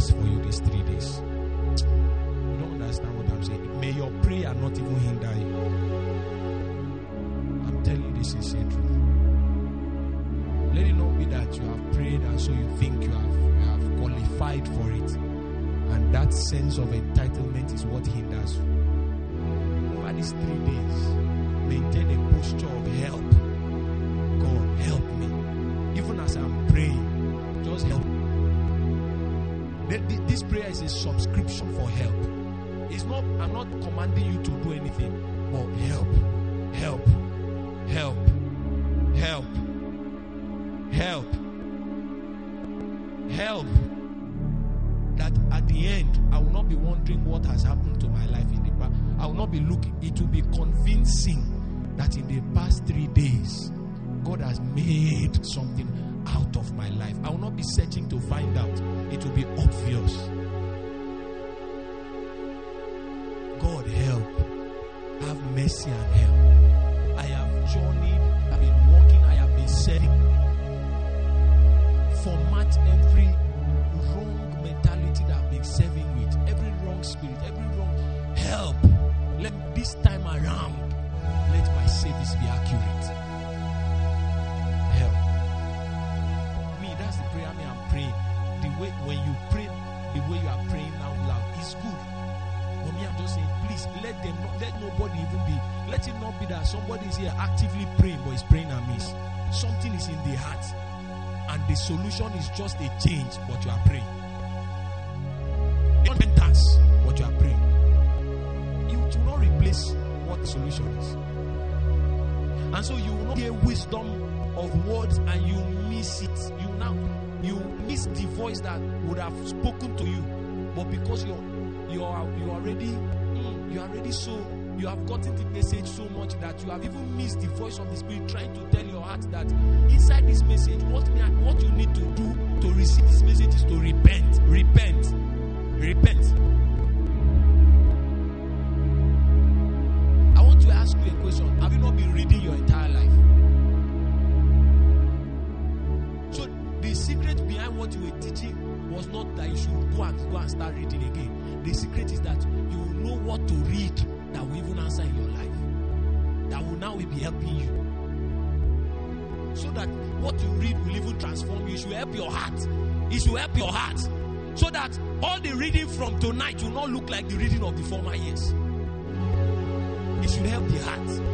fast for you these three days. You don't understand what I'm saying. May your prayer not even hinder you. I'm telling you this is truth. Let it not be that you have prayed and so you think you have you have qualified for it. And that sense of entitlement is what hinders you. Over these three days, maintain a posture of help. God, help me. Even as I'm praying, just help. This prayer is a subscription for help. It's not, I'm not commanding you to do anything, but help, help, help, help, help, help. That at the end, I will not be wondering what has happened to my life in the past. I will not be looking, it will be convincing that in the past three days, God has made something out of my life. I will not be searching to find out, it will be obvious. God, help. Have mercy and help. I have journeyed, I've been walking, I have been serving. Format every wrong mentality that I've been serving with, every wrong spirit, every wrong help. Let this time around, let my service be accurate. When you pray, the way you are praying out loud is good. But me, I'm just saying, please let them not let nobody even be. Let it not be that somebody is here actively praying, but is praying amiss. Something is in the heart, and the solution is just a change, but you are praying. Repentance, what you are praying. You will not replace what the solution is. And so you will not get wisdom of words and you miss it. You now you miss the voice that would have spoken to you. But because you're you are you already you are already so you have gotten the message so much that you have even missed the voice of the spirit trying to tell your heart that inside this message what what you need to do to receive this message is to repent repent repent. I want to ask you a question. Have you not been reading your entire life the secret behind what you were teaching was not that you should go and go and start reading again the secret is that you will know what to read that will even answer in your life. That will now be helping you. So that what you read will even transform you. It should help your heart. It should help your heart. So that all the reading from tonight will not look like the reading of the former years. It should help the heart.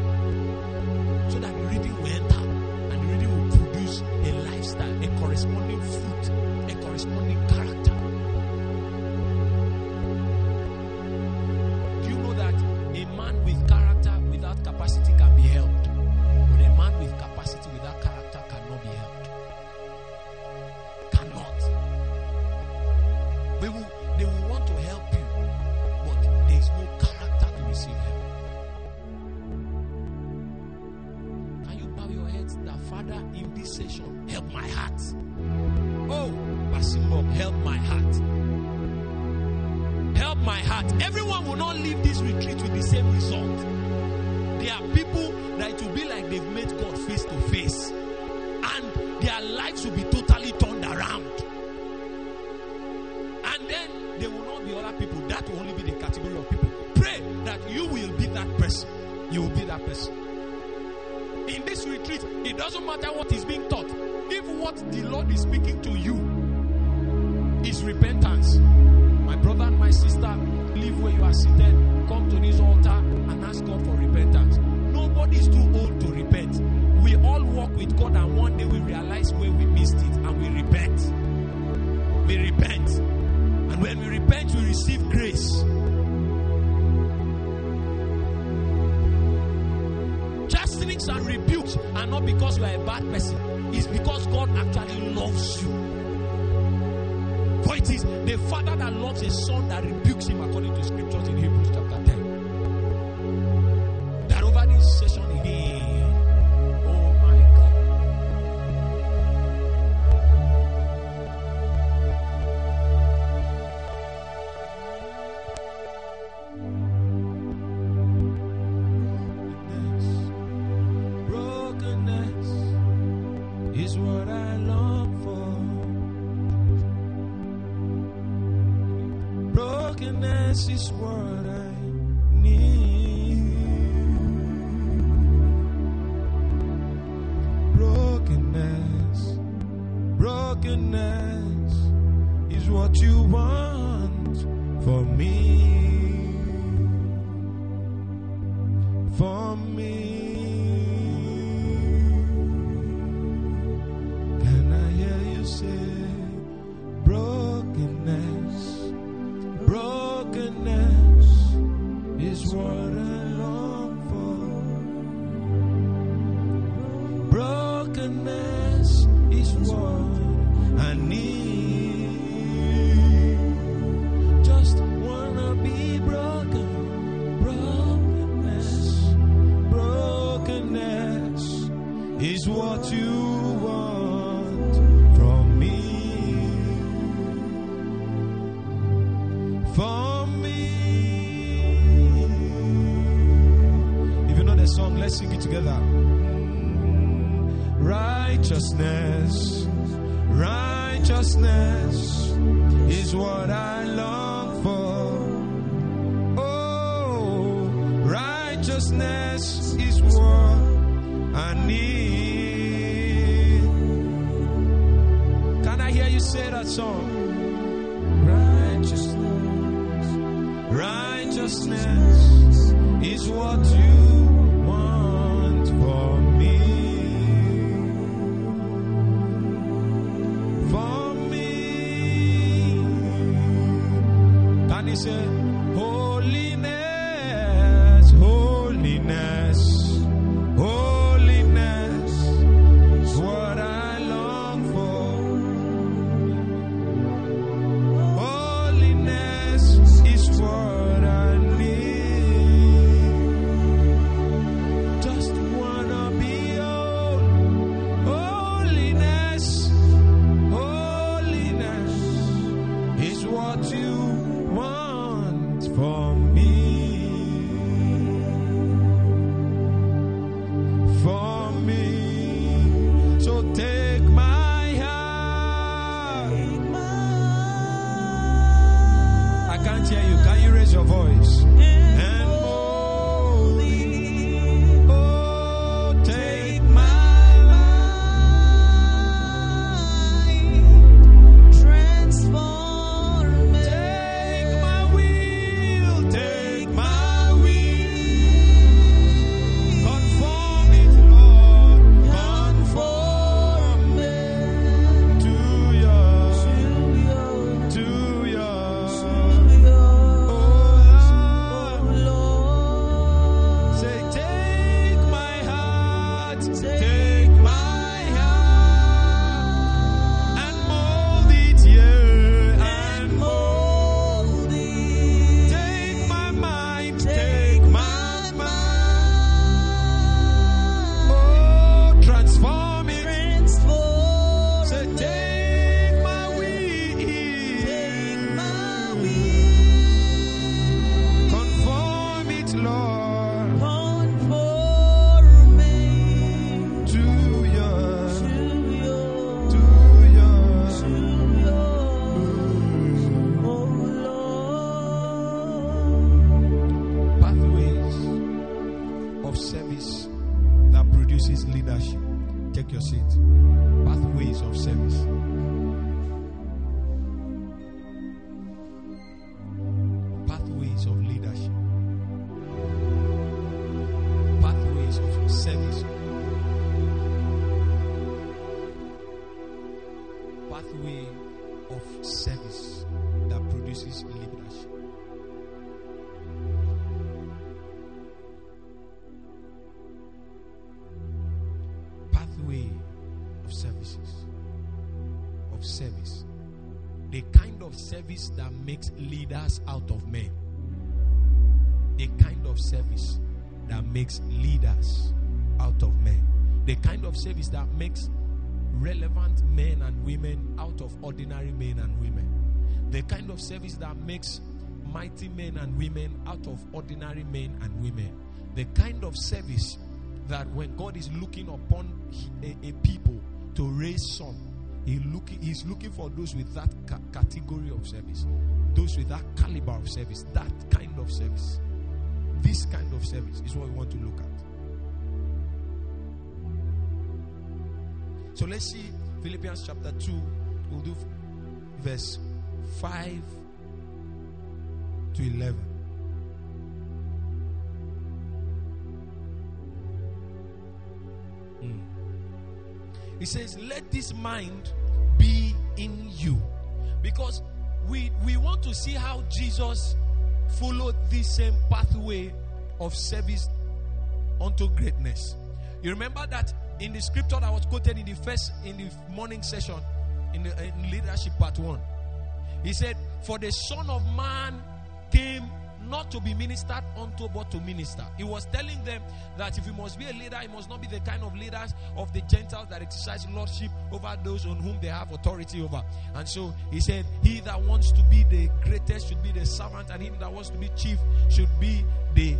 out of men. The kind of service that makes leaders out of men. The kind of service that makes relevant men and women out of ordinary men and women. The kind of service that makes mighty men and women out of ordinary men and women. The kind of service that when God is looking upon a, a people to raise some, he look, He's looking for those with that ca- category of service those with that caliber of service, that kind of service. This kind of service is what we want to look at. So let's see Philippians chapter 2. We'll do verse 5 to 11. Mm. He says, Let this mind be in you. Because we, we want to see how Jesus followed this same pathway of service unto greatness. You remember that in the scripture that was quoted in the first in the morning session in the in leadership part one, he said, "For the Son of Man came not to be ministered unto, but to minister." He was telling them that if you must be a leader, he must not be the kind of leaders of the Gentiles that exercise lordship over those on whom they have authority over. And so he said, "He that wants to be the greatest should be the servant, and him that wants to be chief should be the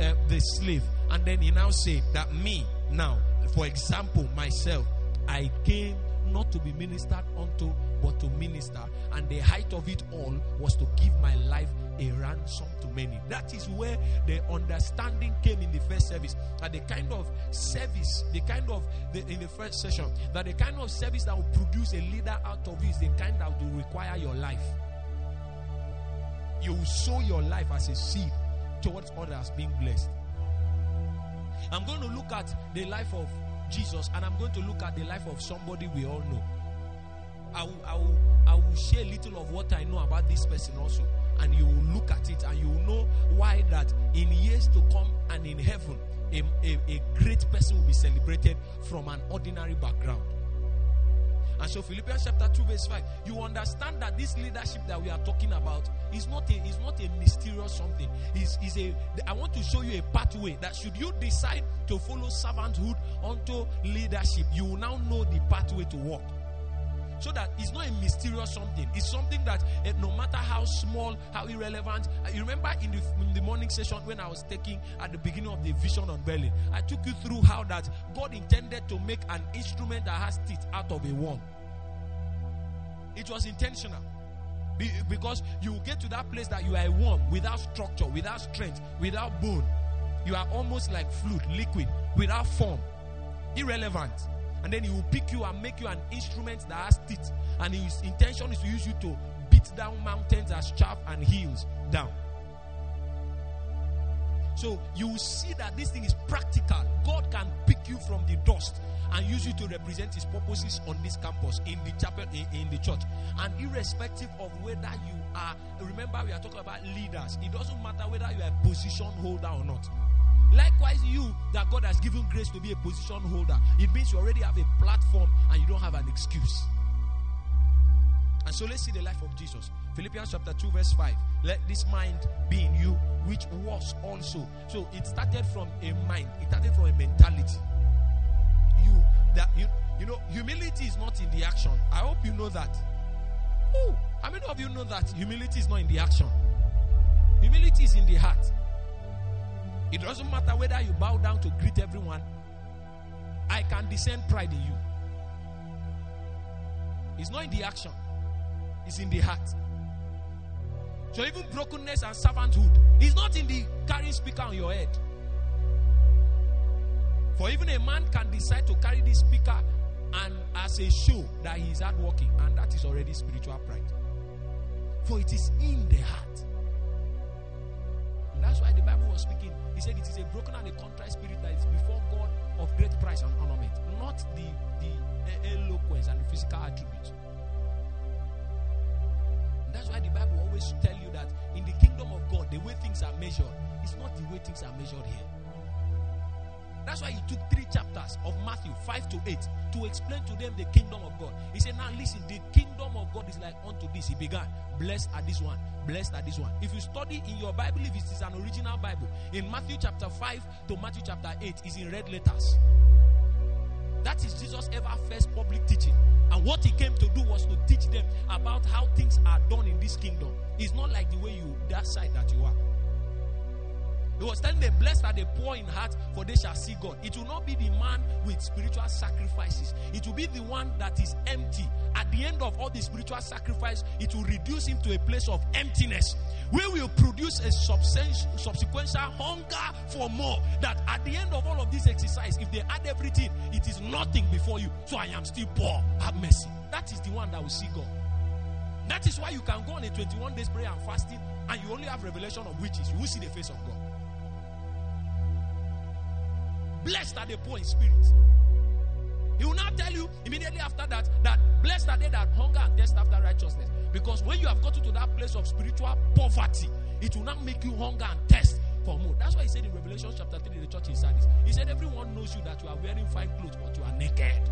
uh, the slave." And then he now said that me now, for example, myself, I came not to be ministered unto, but to minister. And the height of it all was to give my life a ransom to many. That is where the understanding came in the first service. That the kind of service, the kind of, the, in the first session, that the kind of service that will produce a leader out of it is the kind that will require your life. You will sow your life as a seed towards others being blessed. I'm going to look at the life of Jesus and I'm going to look at the life of somebody we all know. I will, I will, I will share a little of what I know about this person also. And you will look at it and you will know why that in years to come and in heaven, a, a, a great person will be celebrated from an ordinary background. And so Philippians chapter 2, verse 5, you understand that this leadership that we are talking about is not a is not a mysterious something. Is is a I want to show you a pathway that should you decide to follow servanthood onto leadership, you will now know the pathway to walk. So that it's not a mysterious something. It's something that eh, no matter how small, how irrelevant. uh, You remember in the in the morning session when I was taking at the beginning of the vision unveiling, I took you through how that God intended to make an instrument that has teeth out of a worm. It was intentional. Be- Because you get to that place that you are a worm without structure, without strength, without bone. You are almost like fluid, liquid, without form, irrelevant. And then he will pick you and make you an instrument that has teeth. And his intention is to use you to beat down mountains as chaff and hills down. So you will see that this thing is practical. God can pick you from the dust and use you to represent his purposes on this campus, in the chapel, in, in the church. And irrespective of whether you are, remember, we are talking about leaders. It doesn't matter whether you are a position holder or not. Likewise, you that God has given grace to be a position holder, it means you already have a platform and you don't have an excuse. And so let's see the life of Jesus. Philippians chapter 2, verse 5. Let this mind be in you, which was also. So it started from a mind, it started from a mentality. You that you you know, humility is not in the action. I hope you know that. Ooh, how many of you know that humility is not in the action? Humility is in the heart. It doesn't matter whether you bow down to greet everyone. I can discern pride in you. It's not in the action, it's in the heart. So even brokenness and servanthood is not in the carrying speaker on your head. For even a man can decide to carry this speaker and as a show that he is hardworking, and that is already spiritual pride. For it is in the heart. That's why the Bible was speaking. He said it is a broken and a contrite spirit that is before God of great price and ornament, not the the eloquence and the physical attributes. That's why the Bible always tell you that in the kingdom of God, the way things are measured is not the way things are measured here. That's why he took three chapters of Matthew 5 to 8 to explain to them the kingdom of God. He said, Now listen, the kingdom of God is like unto this. He began, Blessed are this one, blessed are this one. If you study in your Bible, if it is an original Bible, in Matthew chapter 5 to Matthew chapter 8 is in red letters. That is Jesus' ever first public teaching. And what he came to do was to teach them about how things are done in this kingdom. It's not like the way you, that side that you are. He was telling them, Blessed are the poor in heart, for they shall see God. It will not be the man with spiritual sacrifices, it will be the one that is empty. At the end of all the spiritual sacrifice, it will reduce him to a place of emptiness We will produce a subsequent hunger for more. That at the end of all of this exercise, if they add everything, it is nothing before you. So I am still poor. Have mercy. That is the one that will see God. That is why you can go on a 21 days prayer and fasting and you only have revelation of witches. You will see the face of God. Blessed are the poor in spirit. He will now tell you immediately after that that blessed are they that hunger and thirst after righteousness. Because when you have gotten to that place of spiritual poverty, it will not make you hunger and thirst for more. That's why he said in Revelation chapter 3 in the church in Sardis, he said, Everyone knows you that you are wearing fine clothes, but you are naked.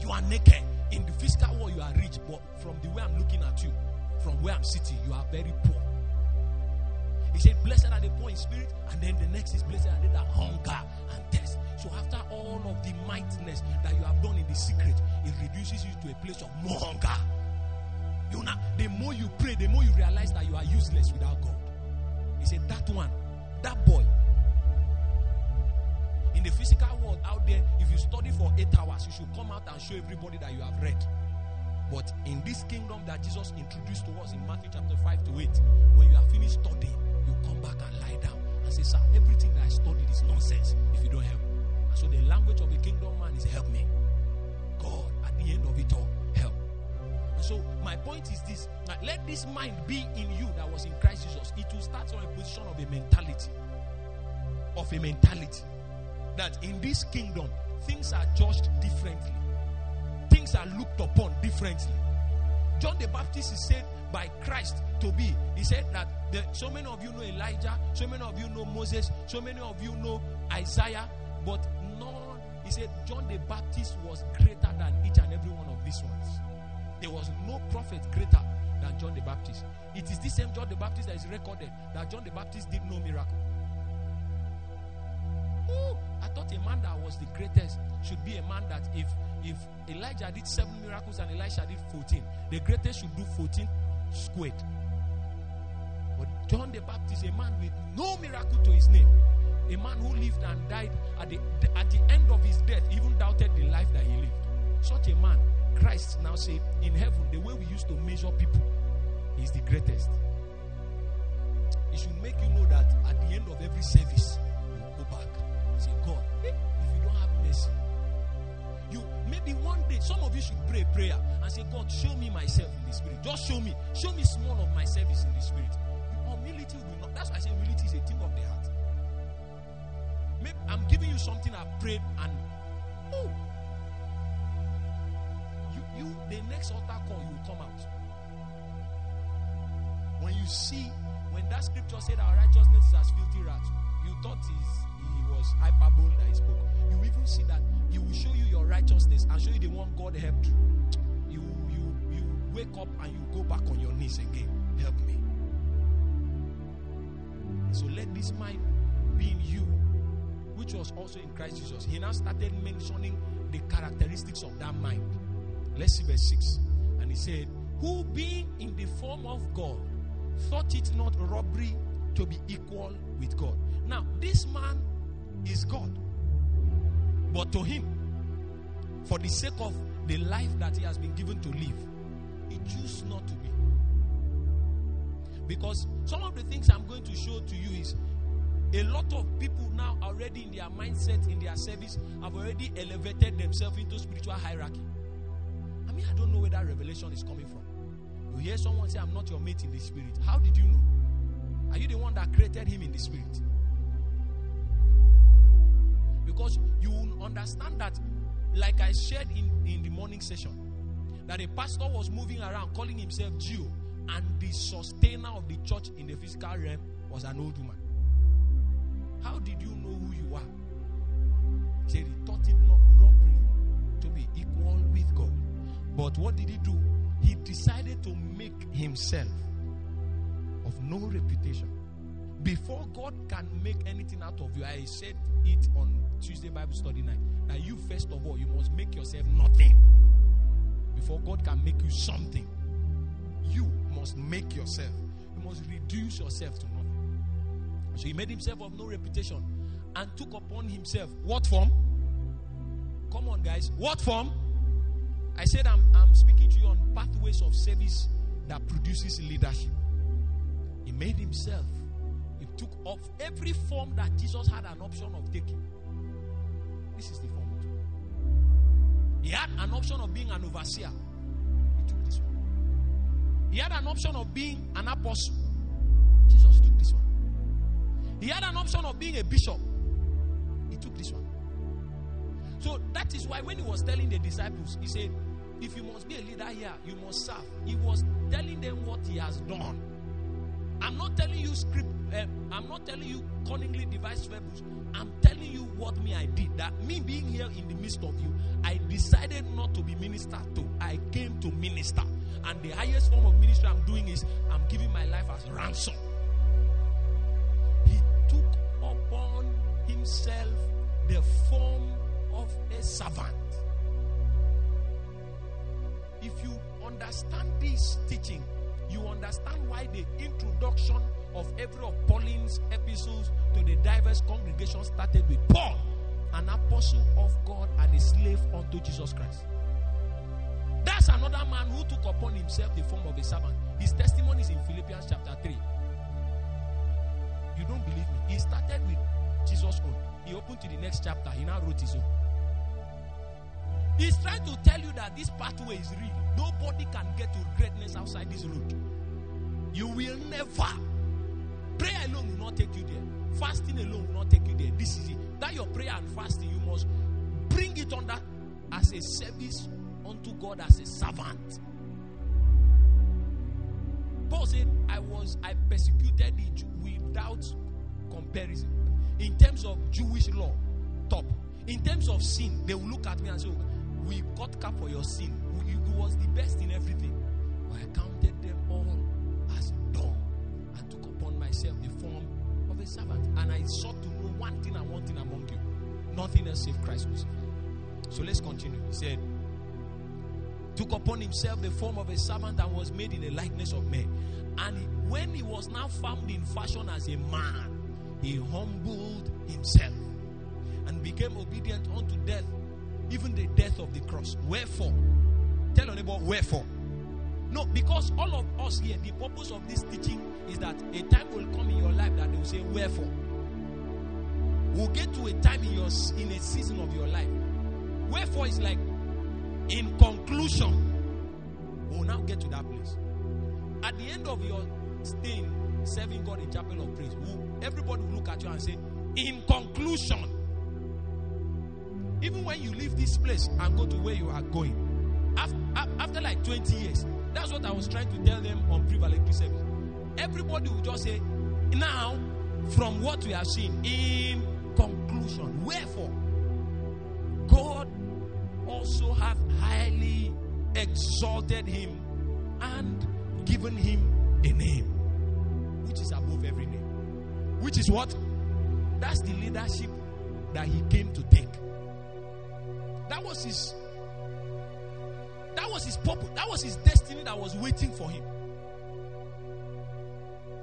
You are naked. In the physical world, you are rich, but from the way I'm looking at you, from where I'm sitting, you are very poor. He said, Blessed are the poor in spirit, and then the next is blessed are they that hunger and thirst. So after all of the mightiness that you have done in the secret, it reduces you to a place of more hunger. You know, the more you pray, the more you realize that you are useless without God. He said, That one, that boy. In the physical world out there, if you study for eight hours, you should come out and show everybody that you have read. But in this kingdom that Jesus introduced to us in Matthew chapter 5 to 8, when you are finished studying, you come back and lie down and say, Sir, everything that I studied is nonsense if you don't help me. And so the language of the kingdom man is help me. God, at the end of it all, help. And so my point is this let this mind be in you that was in Christ Jesus. It will start from a position of a mentality. Of a mentality. That in this kingdom, things are judged differently. Things are looked upon differently. John the Baptist is said by Christ to be. He said that the, so many of you know Elijah, so many of you know Moses, so many of you know Isaiah, but none. He said John the Baptist was greater than each and every one of these ones. There was no prophet greater than John the Baptist. It is the same John the Baptist that is recorded that John the Baptist did no miracle. Ooh, I thought a man that was the greatest should be a man that if if Elijah did seven miracles and Elisha did 14, the greatest should do 14 squared. But John the Baptist, a man with no miracle to his name, a man who lived and died at the, at the end of his death, even doubted the life that he lived. Such a man, Christ now say, in heaven, the way we used to measure people is the greatest. It should make you know that at the end of every service, say, God, if you don't have mercy, you maybe one day some of you should pray prayer and say, God, show me myself in the spirit. Just show me, show me small of my service in the spirit. Humility will not. That's why I say humility is a thing of the heart. Maybe I'm giving you something I've prayed and oh, you you the next altar call you will come out. When you see when that scripture said our righteousness is as filthy rags, you thought he's, was hyperbole he spoke. You even see that he will show you your righteousness and show you the one God helped you. You you you wake up and you go back on your knees again. Help me. So let this mind be in you, which was also in Christ Jesus. He now started mentioning the characteristics of that mind. Let's see verse 6. And he said, Who being in the form of God thought it not robbery to be equal with God. Now, this man is God. But to him, for the sake of the life that he has been given to live, he chose not to be. Because some of the things I'm going to show to you is a lot of people now already in their mindset, in their service, have already elevated themselves into spiritual hierarchy. I mean, I don't know where that revelation is coming from. You hear someone say, I'm not your mate in the spirit. How did you know? Are you the one that created him in the spirit? Because you will understand that, like I shared in, in the morning session, that a pastor was moving around calling himself Jew, and the sustainer of the church in the physical realm was an old woman. How did you know who you are? He thought it not robbery to be equal with God. But what did he do? He decided to make himself of no reputation. Before God can make anything out of you, I said it on Tuesday Bible study night. That you, first of all, you must make yourself nothing. Before God can make you something, you must make yourself. You must reduce yourself to nothing. So he made himself of no reputation and took upon himself what form? Come on, guys. What form? I said I'm, I'm speaking to you on pathways of service that produces leadership. He made himself. Took off every form that Jesus had an option of taking. This is the form. He had an option of being an overseer. He took this one. He had an option of being an apostle. Jesus took this one. He had an option of being a bishop. He took this one. So that is why when he was telling the disciples, he said, If you must be a leader here, you must serve. He was telling them what he has done. I'm not telling you script, uh, I'm not telling you cunningly devised fables. I'm telling you what me I did. That me being here in the midst of you, I decided not to be ministered to. I came to minister. And the highest form of ministry I'm doing is I'm giving my life as ransom. He took upon himself the form of a servant. If you understand this teaching, you understand why the introduction of every of Pauline's epistles to the diverse congregations started with Paul, an apostle of God and a slave unto Jesus Christ. That's another man who took upon himself the form of a servant. His testimony is in Philippians chapter 3. You don't believe me? He started with Jesus' own. He opened to the next chapter. He now wrote his own. He's trying to tell you that this pathway is real. Nobody can get to greatness outside this road. You will never. Prayer alone will not take you there. Fasting alone will not take you there. This is it. That your prayer and fasting, you must bring it under as a service unto God as a servant. Paul said, I was, I persecuted Jew without comparison. In terms of Jewish law, top. In terms of sin, they will look at me and say, oh, We got cap for your sin. You was the best in everything. But I counted them all as dung and took upon myself the form of a servant. And I sought to know one thing and one thing among you. Nothing else save Christ crucified. So let's continue. He said, took upon himself the form of a servant and was made in the likeness of men. And he, when he was now found in fashion as a man, he humbled himself and became obedient unto death, even the death of the cross. Wherefore, tell your neighbor, wherefore. No, because all of us here, the purpose of this teaching is that a time will come in your life that they will say, Wherefore. We'll get to a time in your in a season of your life. Wherefore is like in conclusion. We'll now get to that place. At the end of your stay serving God in chapel of praise, everybody will look at you and say, In conclusion. Even when you leave this place and go to where you are going, after, after like 20 years, that's what I was trying to tell them on privileged service. Everybody will just say, Now, from what we have seen, in conclusion, wherefore, God also hath highly exalted him and given him a name which is above every name. Which is what? That's the leadership that he came to take. That was his that was his purpose. That was his destiny that was waiting for him.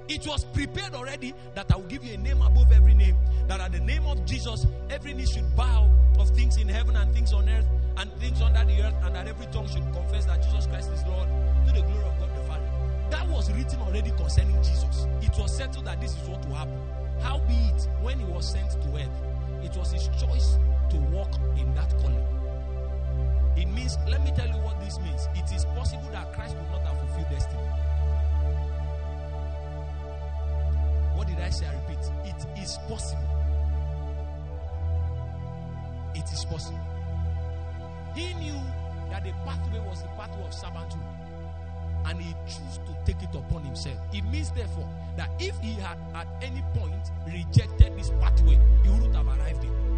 It was prepared already that I will give you a name above every name. That at the name of Jesus, every knee should bow of things in heaven and things on earth and things under the earth, and that every tongue should confess that Jesus Christ is Lord to the glory of God the Father. That was written already concerning Jesus. It was settled that this is what will happen. How be it when he was sent to earth, it was his choice to walk in that calling. It means, let me tell you what this means. It is possible that Christ will not have fulfilled destiny. What did I say? I repeat. It is possible. It is possible. He knew that the pathway was the pathway of servanthood. And he chose to take it upon himself. It means, therefore, that if he had at any point rejected this pathway, he wouldn't have arrived there.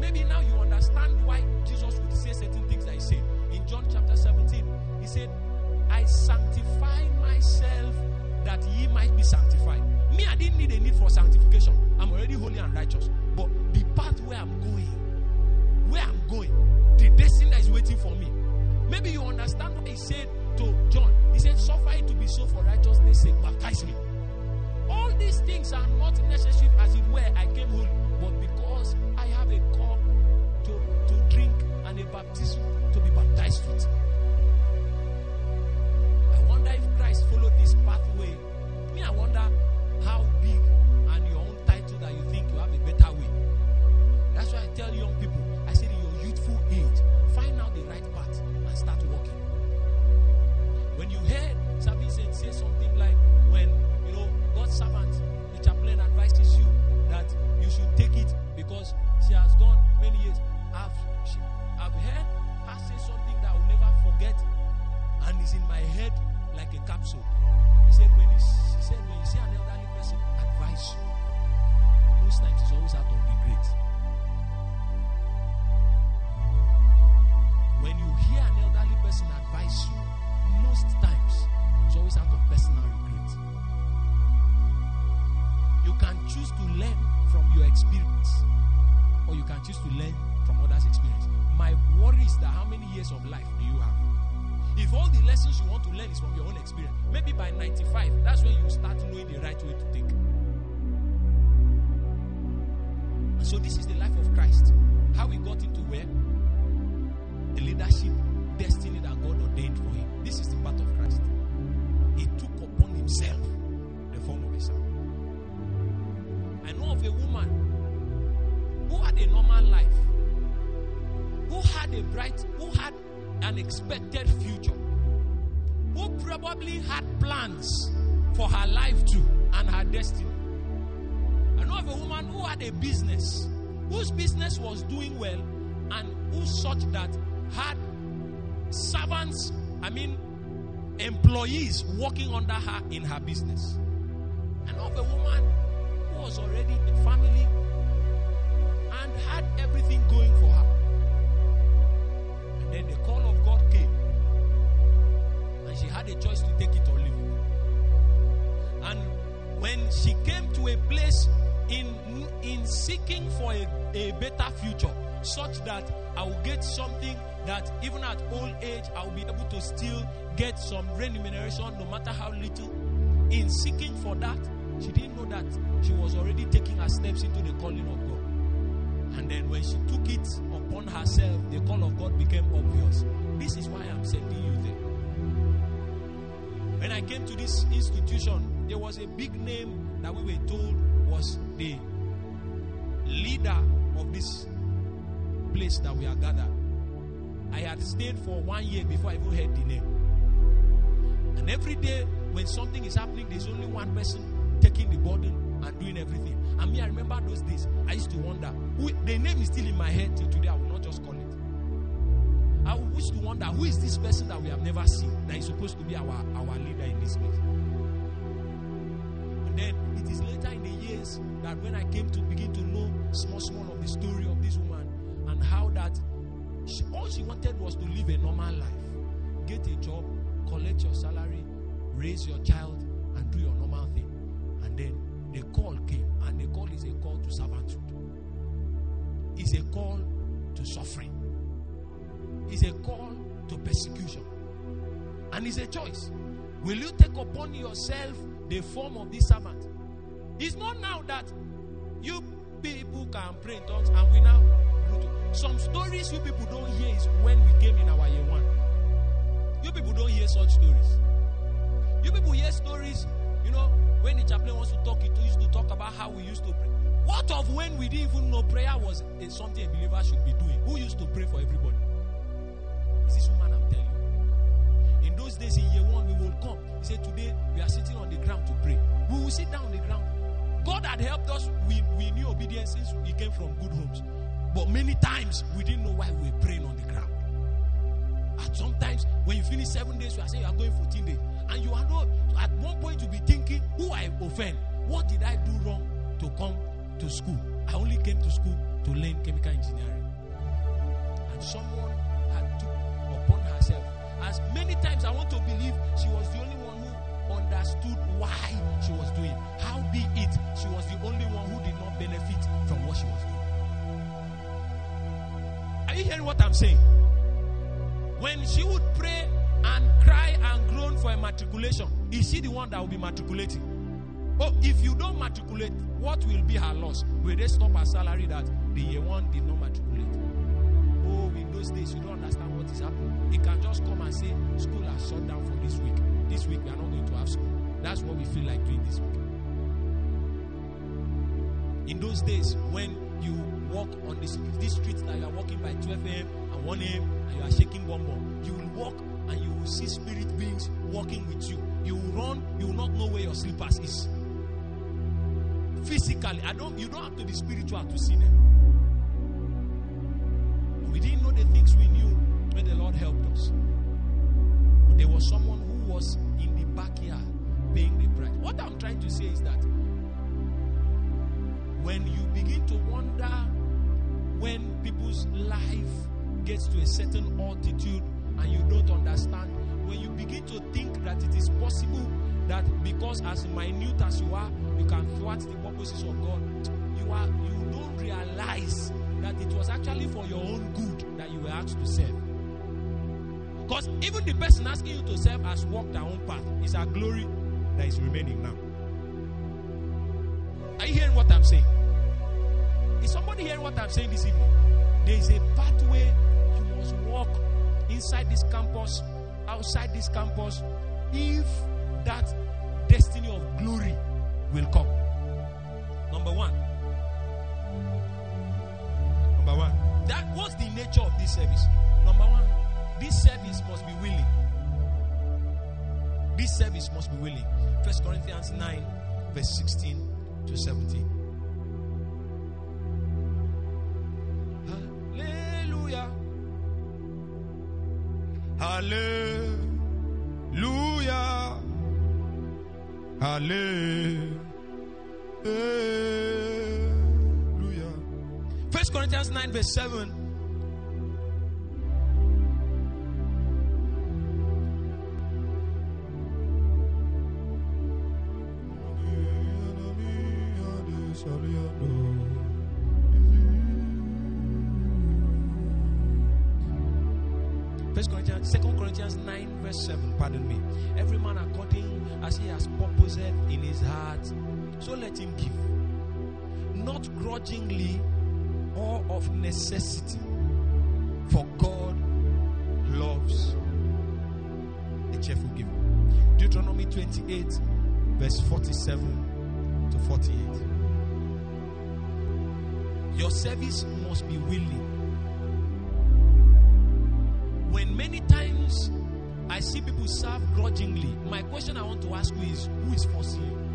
Maybe now you understand why Jesus would say certain things that he said. In John chapter 17, he said, I sanctify myself that ye might be sanctified. Me, I didn't need a need for sanctification. I'm already holy and righteous. But the path where I'm going, where I'm going, the destiny that is waiting for me. Maybe you understand what he said to John. He said, Suffer it to be so for righteousness' sake, baptize me. All these things are not necessary as it were. I came holy, but because I have a cup to, to drink and a baptism to be baptized with. I wonder if Christ followed this pathway. Me, I wonder how big and your own title that you think you have a better way. That's why I tell young people, I said in your youthful age, find out the right path and start walking. When you heard Vincent say something like, when you know God's servant, the chaplain advises you that you should take it because she has gone many years. I've she, I've heard her say something that I will never forget, and is in my head like a capsule. He said when he, she said when you see an elderly person advise you, most times it's always out of regret. When you hear an elderly person advise you, most times it's always out of personal regret. You can choose to learn from your experience, or you can choose to learn from others' experience. My worry is that how many years of life do you have? If all the lessons you want to learn is from your own experience, maybe by 95, that's when you start knowing the right way to take. So this is the life of Christ. How he got into where? The leadership destiny that God ordained for him. This is the path of Christ. He took upon himself the form of a servant. I know of a woman who had a normal life, who had a bright, who had an expected future, who probably had plans for her life too and her destiny. I know of a woman who had a business, whose business was doing well, and who such that had servants, I mean, employees working under her in her business. I know of a woman who was already a family and had everything going for her. And then the call of God came, and she had a choice to take it or leave it. And when she came to a place in in seeking for a, a better future, such that I will get something that even at old age I will be able to still get some remuneration, no matter how little. In seeking for that, she didn't know that she was already taking her steps into the calling of God. And then when she took it upon herself, the call of God became obvious. This is why I'm sending you there. When I came to this institution, there was a big name that we were told was the leader of this place that we are gathered. I had stayed for one year before I even heard the name. And every day, when something is happening, there's only one person taking the burden and doing everything. And me, I remember those days. I used to wonder. Who, the name is still in my head till today. I will not just call it. I used to wonder who is this person that we have never seen that is supposed to be our, our leader in this place. And then it is later in the years that when I came to begin to know small, small of the story of this woman and how that she, all she wanted was to live a normal life, get a job, collect your salary, raise your child, and do your normal thing. And then the call came, is a call to servanthood. It's a call to suffering. It's a call to persecution. And it's a choice. Will you take upon yourself the form of this servant? It's not now that you people can pray in tongues and we now some stories you people don't hear is when we came in our year one. You people don't hear such stories. You people hear stories, you know, when the chaplain wants to talk, he used to talk about how we used to pray. What of when we didn't even know prayer was something a believer should be doing? Who used to pray for everybody? It's this woman I'm telling you. In those days in year one, we would come. He said, Today we are sitting on the ground to pray. We will sit down on the ground. God had helped us. We, we knew obedience since we came from good homes. But many times we didn't know why we were praying on the ground. And sometimes when you finish seven days, you are saying you are going 14 days. And you are not, at one point you'll be thinking, who I offend? What did I do wrong to come to school? I only came to school to learn chemical engineering. And someone had took upon herself. As many times I want to believe she was the only one who understood why she was doing. How be it, she was the only one who did not benefit from what she was doing. Are you hearing what I'm saying? When she would pray and cry and groan for a matriculation, is she the one that will be matriculating? Oh, if you don't matriculate, what will be her loss? Will they stop her salary that the year one did not matriculate? Oh, in those days, you don't understand what is happening. It can just come and say, School has shut down for this week. This week, we are not going to have school. That's what we feel like doing this week. In those days, when you walk on this, street that you are walking by 12 a.m. and 1 a.m. and you are shaking bomb bomb, you will walk and you will see spirit beings walking with you. You will run, you will not know where your slippers is. Physically, I don't you don't have to be spiritual to see them. We didn't know the things we knew when the Lord helped us. But there was someone who was in the backyard paying the price. What I'm trying to say is that when you begin to wonder when people's life gets to a certain altitude and you don't understand, when you begin to think that it is possible that because as minute as you are, you can thwart the purposes of God, you are you don't realize that it was actually for your own good that you were asked to serve. Because even the person asking you to serve has walked their own path. It's a glory that is remaining now. Are you hearing what I'm saying? Is somebody hearing what I'm saying this evening? There is a pathway you must walk inside this campus, outside this campus, if that destiny of glory will come. Number one. Number one. That what's the nature of this service? Number one, this service must be willing. This service must be willing. First Corinthians 9, verse 16 to 17. Hallelujah. Hallelujah. Hallelujah. First Corinthians 9, verse 7. Grudgingly or of necessity, for God loves a cheerful giver. Deuteronomy 28, verse 47 to 48. Your service must be willing. When many times I see people serve grudgingly, my question I want to ask you is who is forcing you?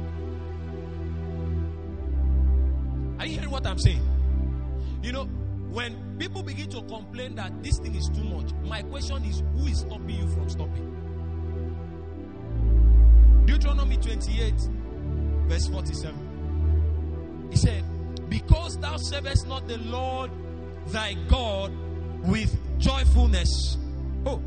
What I'm saying? You know, when people begin to complain that this thing is too much, my question is who is stopping you from stopping? Deuteronomy 28, verse 47. He said, Because thou servest not the Lord thy God with joyfulness. Oh.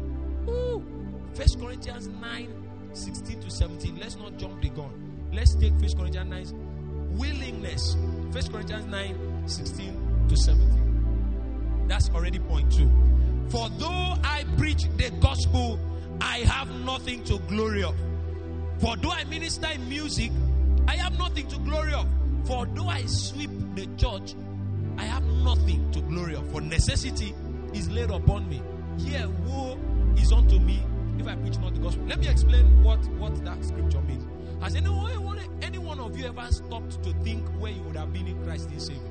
First Corinthians 9, 16 to 17. Let's not jump the gun. Let's take First Corinthians 9 willingness. First Corinthians 9, 16 to 17. That's already point two. For though I preach the gospel, I have nothing to glory of. For though I minister in music, I have nothing to glory of. For though I sweep the church, I have nothing to glory of. For necessity is laid upon me. Here, woe is unto me if I preach not the gospel. Let me explain what, what that scripture means. Has anyone, any one of you ever stopped to think where you would have been in Christ in Savior?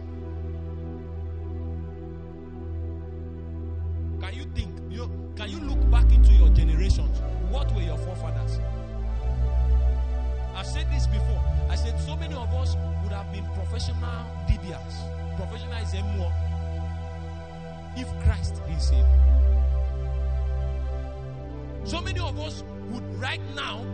Can you think? You can you look back into your generations? What were your forefathers? I've said this before. I said so many of us would have been professional DBS, professional is more if Christ didn't save you. So many of us would right now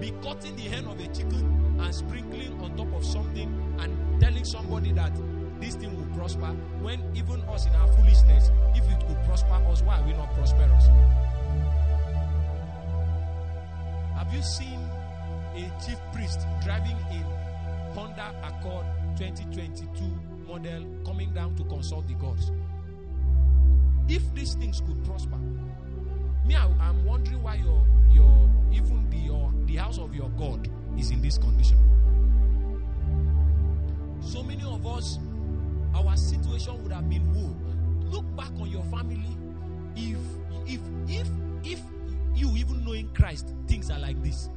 be cutting the hen of a chicken and sprinkling on top of something and telling somebody that this thing will prosper when even us in our foolishness, if it could prosper us, why are we not prosperous? Have you seen a chief priest driving in Honda Accord 2022 model coming down to consult the gods? If these things could prosper, me, I, am wondering why your your even the your the house of your God is in this condition. So many of us, our situation would have been woe. Look back on your family. If if if if you even knowing Christ, things are like this.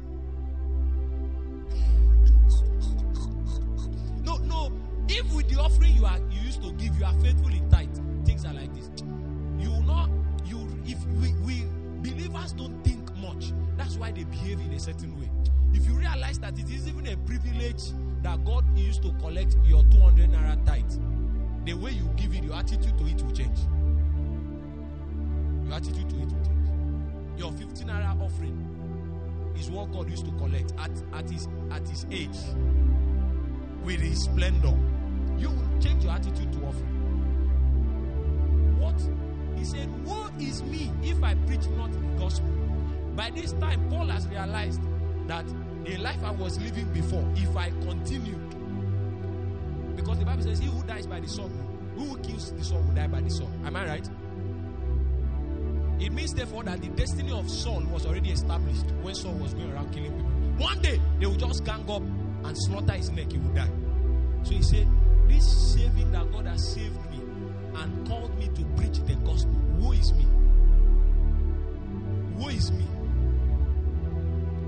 No, no. If with the offering you are you used to give, you are faithful in tithe, things are like this. You will not you if we, we believers don't think much. That's why they behave in a certain way. If you realize that it is even a privilege that God used to collect your 200 naira tithe, the way you give it, your attitude to it will change. Your attitude to it will change. Your 15 naira offering is what God used to collect at, at his at his age with his splendor. You will change your attitude to offering. What? He said, Woe is me if I preach not the gospel. By this time, Paul has realized that the life I was living before, if I continued, because the Bible says, He who dies by the sword, who kills the sword will die by the sword. Am I right? It means, therefore, that the destiny of Saul was already established when Saul was going around killing people. One day, they will just gang up and slaughter his neck, he will die. So he said, This saving that God has saved and called me to preach the gospel, Who is me. Who is me.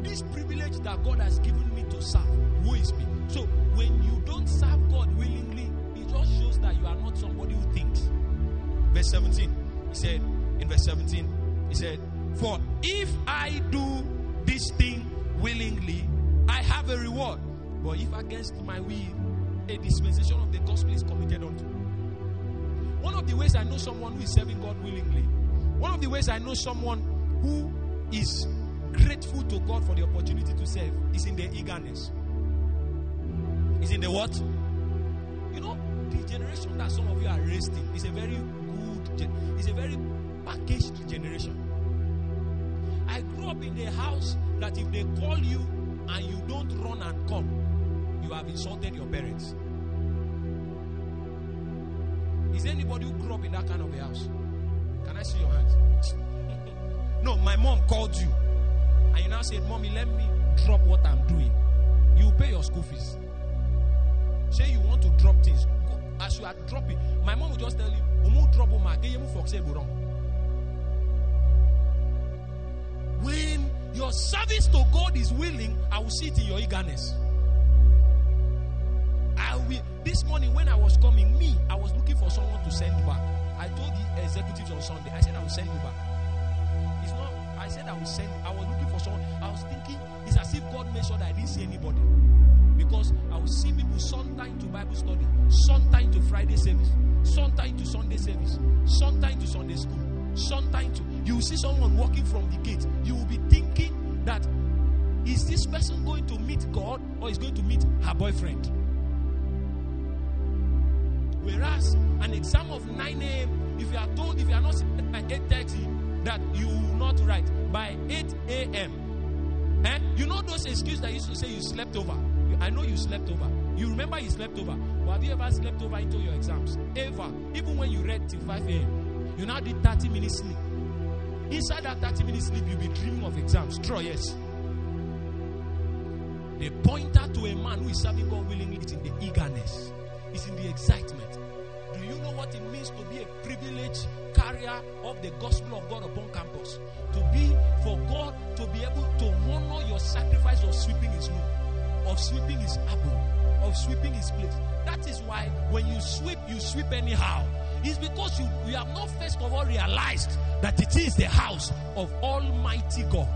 This privilege that God has given me to serve, who is me. So when you don't serve God willingly, it just shows that you are not somebody who thinks. Verse 17, he said, in verse 17, he said, For if I do this thing willingly, I have a reward. But if against my will, a dispensation of the gospel is committed unto. One of the ways I know someone who is serving God willingly, one of the ways I know someone who is grateful to God for the opportunity to serve is in their eagerness. Is in the what? You know, the generation that some of you are raised in is a very good, is a very packaged generation. I grew up in a house that if they call you and you don't run and come, you have insulted your parents. Is anybody who grew up in that kind of a house? Can I see your hands? no, my mom called you. And you now said, Mommy, let me drop what I'm doing. You pay your school fees. Say you want to drop things. As you are dropping, my mom will just tell you, drop uma. When your service to God is willing, I will see it in your eagerness. I will. This morning when I was coming, me, I was looking for someone to send back. I told the executives on Sunday, I said I will send you back. It's not. I said I will send. I was looking for someone. I was thinking it's as if God made sure that I didn't see anybody, because I will see people sometime to Bible study, sometime to Friday service, sometime to Sunday service, sometime to Sunday school, sometime to. You will see someone walking from the gate. You will be thinking that is this person going to meet God or is going to meet her boyfriend? Whereas an exam of 9 a.m., if you are told if you are not seated by 8:30 that you will not write by 8 a.m. Eh? You know those excuses that used to say you slept over. I know you slept over. You remember you slept over. But have you ever slept over into your exams? Ever. Even when you read till 5 a.m. You now did 30 minutes sleep. Inside that 30 minutes sleep, you'll be dreaming of exams. True, yes. The pointer to a man who is serving God willingly is in the eagerness, is in the excitement. Do you know what it means to be a privileged carrier of the gospel of God upon campus? To be for God to be able to honor your sacrifice of sweeping his room, of sweeping his apple, of sweeping his place. That is why when you sweep, you sweep anyhow. It's because you, you have not first of all realized that it is the house of Almighty God.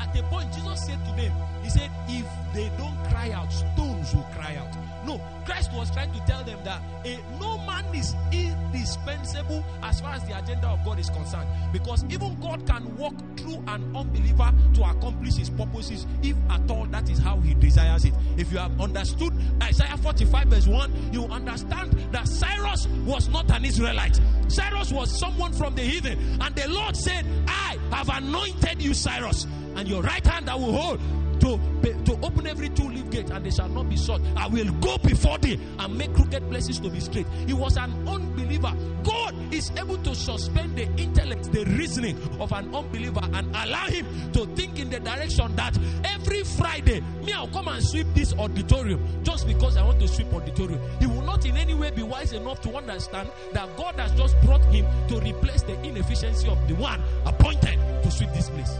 At the point, Jesus said to them, He said, If they don't cry out, stones will cry out. No, Christ was trying to tell them that eh, no man is indispensable as far as the agenda of God is concerned. Because even God can walk through an unbeliever to accomplish his purposes, if at all that is how he desires it. If you have understood Isaiah 45, verse 1, you understand that Cyrus was not an Israelite. Cyrus was someone from the heathen. And the Lord said, I have anointed you, Cyrus, and your right hand I will hold to, to open every two-leaf gate and they shall not be shut. I will go before thee and make crooked places to be straight. He was an unbeliever. God is able to suspend the intellect, the reasoning of an unbeliever and allow him to think in the direction that every Friday, me, I'll come and sweep this auditorium just because I want to sweep auditorium. He will not in any way be wise enough to understand that God has just brought him to replace the inefficiency of the one appointed to sweep this place.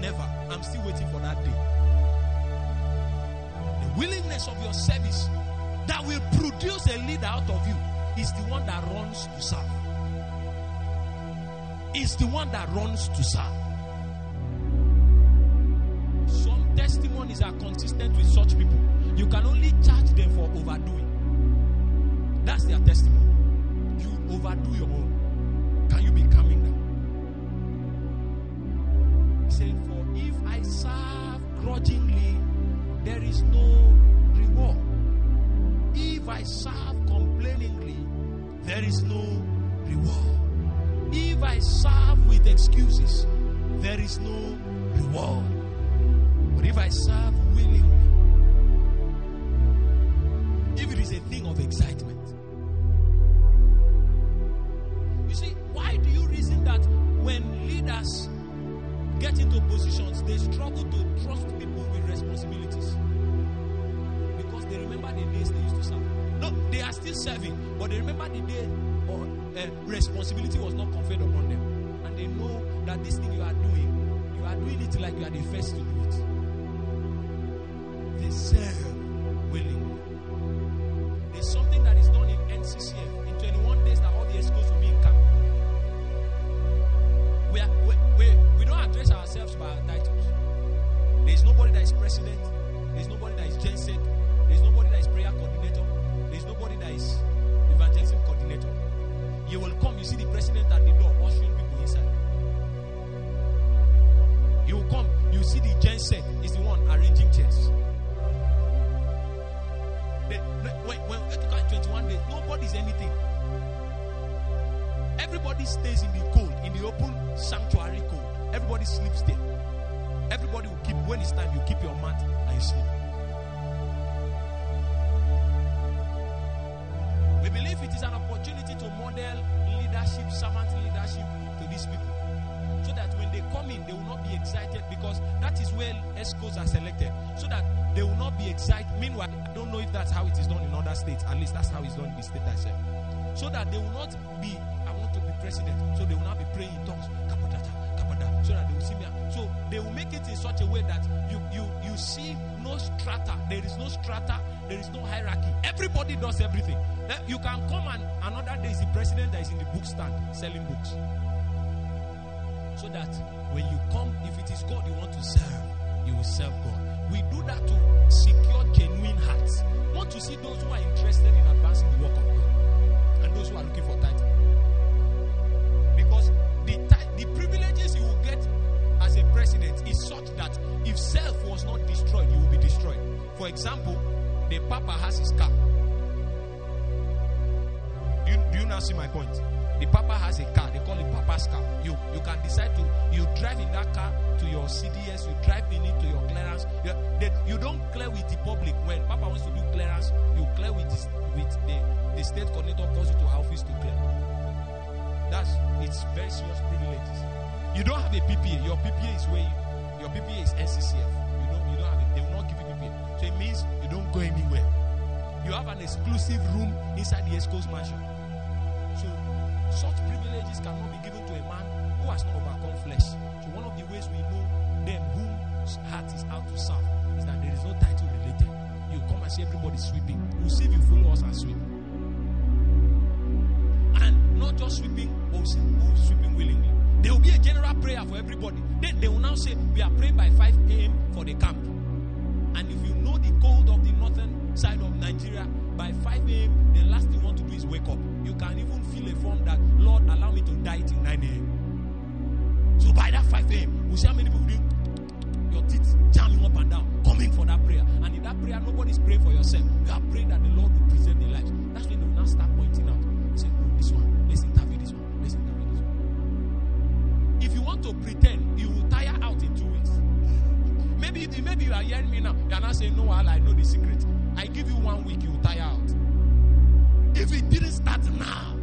Never. I'm still waiting for that day. The willingness of your service that will produce a leader out of you is the one that runs to serve. Is the one that runs to serve. Some testimonies are consistent with such people. You can only charge them for overdoing. That's their testimony. You overdo your own. For if I serve grudgingly, there is no reward. If I serve complainingly, there is no reward. If I serve with excuses, there is no reward. But if I serve willingly, if it is a thing of excitement, you see, why do you reason that when leaders get into positions, they struggle to trust people with responsibilities? Because they remember the days they used to serve. No, they are still serving, but they remember the day or uh, responsibility was not conferred upon them, and they know that this thing you are doing, you are doing it like you are the first to do it. They serve willingly. President. There is nobody that is genset. Serve. So that they will not be, I want to be president. So they will not be praying in tongues. Kapadata, kapada, so that they will see me. So they will make it in such a way that you you you see no strata. There is no strata. There is no hierarchy. Everybody does everything. You can come and another day is the president that is in the bookstand selling books. So that when you come, if it is God you want to serve, you will serve God. We do that to secure genuine hearts. Want to see those who are interested in advancing the work of God and those who are looking for title. Because the the privileges you will get as a president is such that if self was not destroyed, you will be destroyed. For example, the Papa has his car. Do you, do you now see my point? The Papa has a car. They call it Papa's car. You you can decide to you drive in that car to your CDS. You drive in it to your clearance. You, they, you don't clear with the public. When Papa wants to do clearance, you clear with this, with the the state coordinator calls you to office to clear. That's it's very serious privileges. You don't have a PPA. Your PPA is where you, your PPA is NCCF. You don't you don't have it. They will not give you PPA. So it means you don't go anywhere. You have an exclusive room inside the Esco's mansion. So such privileges cannot be given to a man who has not overcome flesh. So one of the ways we know them whose heart is out to serve is that there is no title related. You come and see everybody sweeping. We'll see if you follow us and sweep. And not just sweeping, but we'll see who's sweeping willingly. There will be a general prayer for everybody. Then they will now say, We are praying by 5 a.m. for the camp. And if you know the cold of the northern side of Nigeria, by 5 a.m., the last thing you want to do is wake up. You can even fill a form that, Lord, allow me to die till 9 a.m. So by that 5 a.m., we see how many people do your teeth jamming up and down, coming for that prayer. And in that prayer, nobody's praying for yourself. You are praying that the Lord will preserve their lives. That's when they will now start pointing out. Say, oh, this one, let's interview this one, let's interview this one. If you want to pretend, you will tire out in two weeks. Maybe, maybe you are hearing me now. You are not saying, No, I know the secret. I give you one week, you will tire out. If it didn't start now,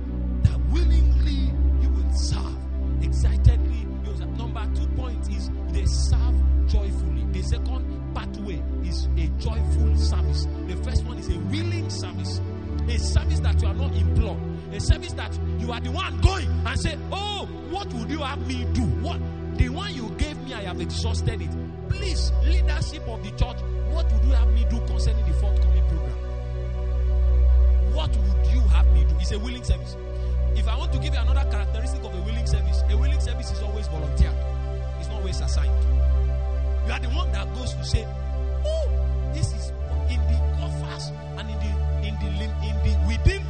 that willingly you will serve, excitedly they serve joyfully. The second pathway is a joyful service. The first one is a willing service, a service that you are not implored, a service that you are the one going and say, "Oh, what would you have me do? What the one you gave me, I have exhausted it. Please, leadership of the church, what would you have me do concerning the forthcoming program? What would you have me do? It's a willing service. If I want to give you another characteristic of a willing service, a willing service is always volunteer. It's not always assigned. You are the one that goes to say, "Oh, this is in the coffers and in the in the in the within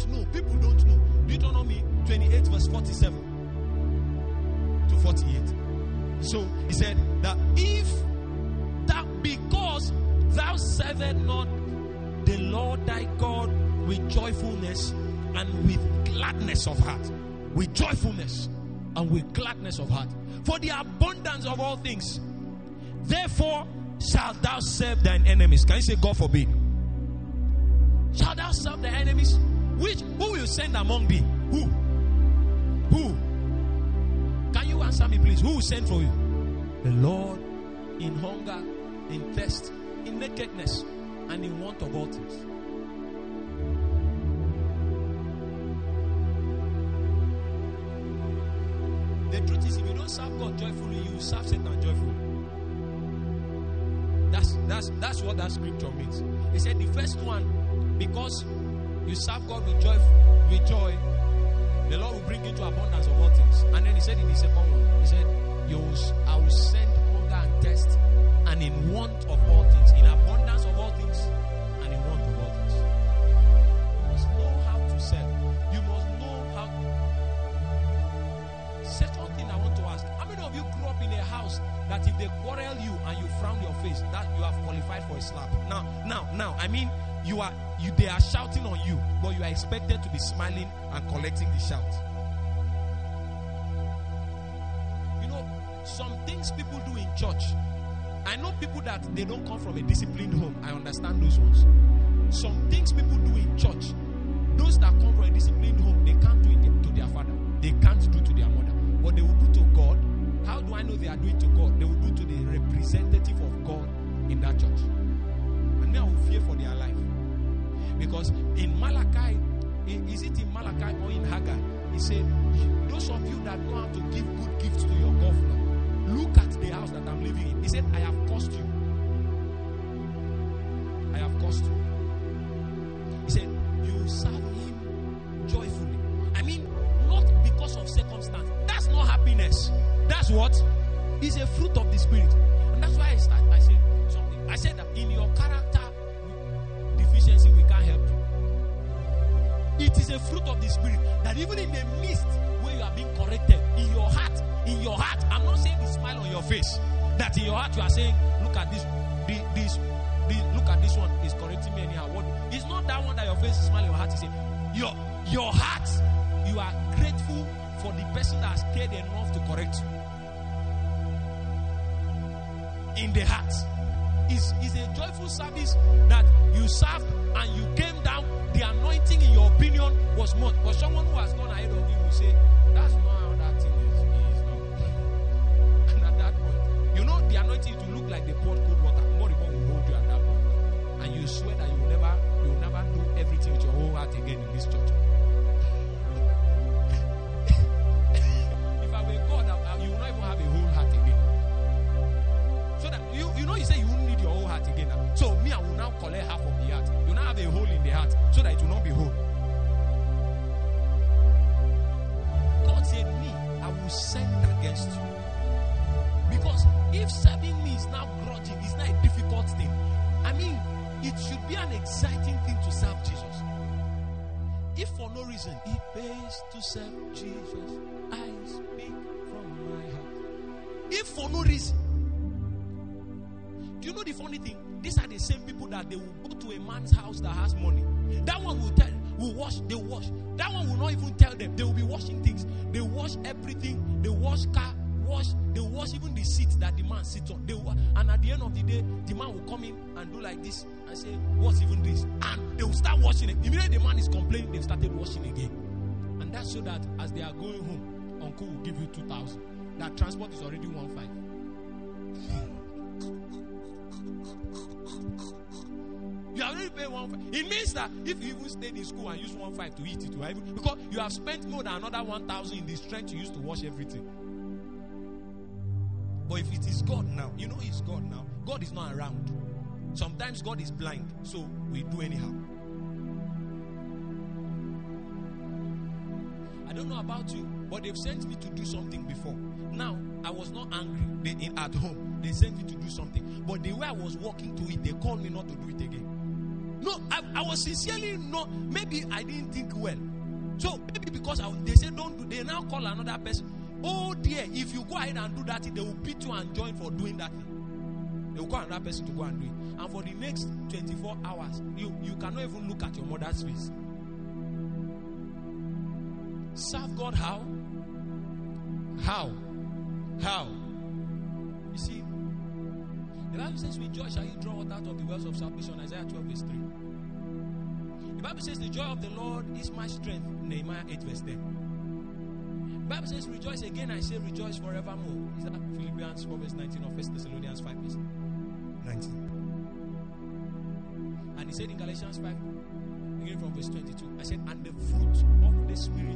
don't know. People don't know. Deuteronomy 28, verse 47 to 48. So he said that if that because thou servest not the Lord thy God with joyfulness and with gladness of heart, with joyfulness and with gladness of heart, for the abundance of all things, therefore shalt thou serve thine enemies. Can you say, God forbid? Shall thou serve the enemies? Which who will send among thee? Who? Who? Can you answer me, please? Who will send for you? The Lord in hunger, in thirst, in nakedness, and in want of all things. The truth is, if you don't serve God joyfully, you serve Satan joyfully. That's that's that's what that scripture means. He said the first one, because you serve God with joy, with joy, the Lord will bring you to abundance of all things. And then he said in the second one, he said, You I will send hunger and thirst, and in want of all things, in abundance of all things, and in want of all things. You must know how to serve. You must know how. Second thing I want to ask: How many of you grew up in a house that if they quarrel you and you frown your face, that you have qualified for a slap? Now, now, now, I mean, you are you they are shouting on you, but you are expected to be smiling and collecting the shout. You know, some things people do in church. I know people that they don't come from a disciplined home. I understand those ones. Some things people do in church, those that come from a disciplined home, they can't do it to their father. They can't do to their mother. But they will do to God. How do I know they are doing to God? They will do to the representative of God in that church. And I will fear for their life. Because in Malachi, is it in Malachi or in Haggai? He said, Those of you that know how to give good gifts to your governor, look at the house that I'm living in. He said, I have cost you. I have cost you. He said, You serve him joyfully. I mean, not because of circumstance. That's not happiness. That's what? It's a fruit of the spirit. And that's why I start. I said something. I said that in your character deficiency, It is a fruit of the spirit that even in the midst where you are being corrected, in your heart, in your heart, I'm not saying the smile on your face. That in your heart you are saying, look at this, the- this, the- look at this one is correcting me anyhow. What? It's not that one that your face is smiling, your heart is saying, your your heart, you are grateful for the person that has cared enough to correct you. In the heart. Is is a joyful service that you served and you came The anointing, in your opinion, was much. But someone who has gone ahead of you will say, That's not how that thing is. is not. And at that point, you know the anointing to look like they poured cold water. More will hold you at that point. And you swear that you will never you will never do everything with your whole heart again in this church. heart again now. So me, I will now collect half of the heart. You now have a hole in the heart so that it will not be whole. God said, Me, I will send against you. Because if serving me is now grudging, it's not a difficult thing. I mean, it should be an exciting thing to serve Jesus. If for no reason it pays to serve Jesus, I speak from my heart. If for no reason know the funny thing? These are the same people that they will go to a man's house that has money. That one will tell, will wash, they wash. That one will not even tell them. They will be washing things. They wash everything. They wash car, wash. They wash even the seat that the man sits on. They and at the end of the day, the man will come in and do like this and say, "What's even this?" And they will start washing it. Immediately, the man is complaining. They've started washing again. And that's so that as they are going home, uncle will give you two thousand. That transport is already one five. You are already paying one five. It means that if you even stayed in school and use one five to eat it, you even, because you have spent more than another one thousand in the strength you used to wash everything. But if it is God now, you know it's God now. God is not around. Sometimes God is blind, so we do anyhow. I don't know about you, but they've sent me to do something before. Now, I was not angry they, at home. They sent me to do something. But the way I was walking to it, they called me not to do it again. No, I, I was sincerely not. Maybe I didn't think well. So maybe because I, they said don't do, they now call another person. Oh dear, if you go ahead and do that, they will beat you and join for doing that thing. They will call another person to go and do it. And for the next 24 hours, you, you cannot even look at your mother's face. Serve God how? How? How? You see, the Bible says, With joy shall you draw water out of the wells of salvation. Isaiah 12, verse 3. The Bible says, The joy of the Lord is my strength. Nehemiah 8, verse 10. The Bible says, Rejoice again, I say, rejoice forevermore. Is that Philippians 4, verse 19 or 1 Thessalonians 5, verse 19? And he said in Galatians 5, beginning from verse 22, I said, And the fruit of the Spirit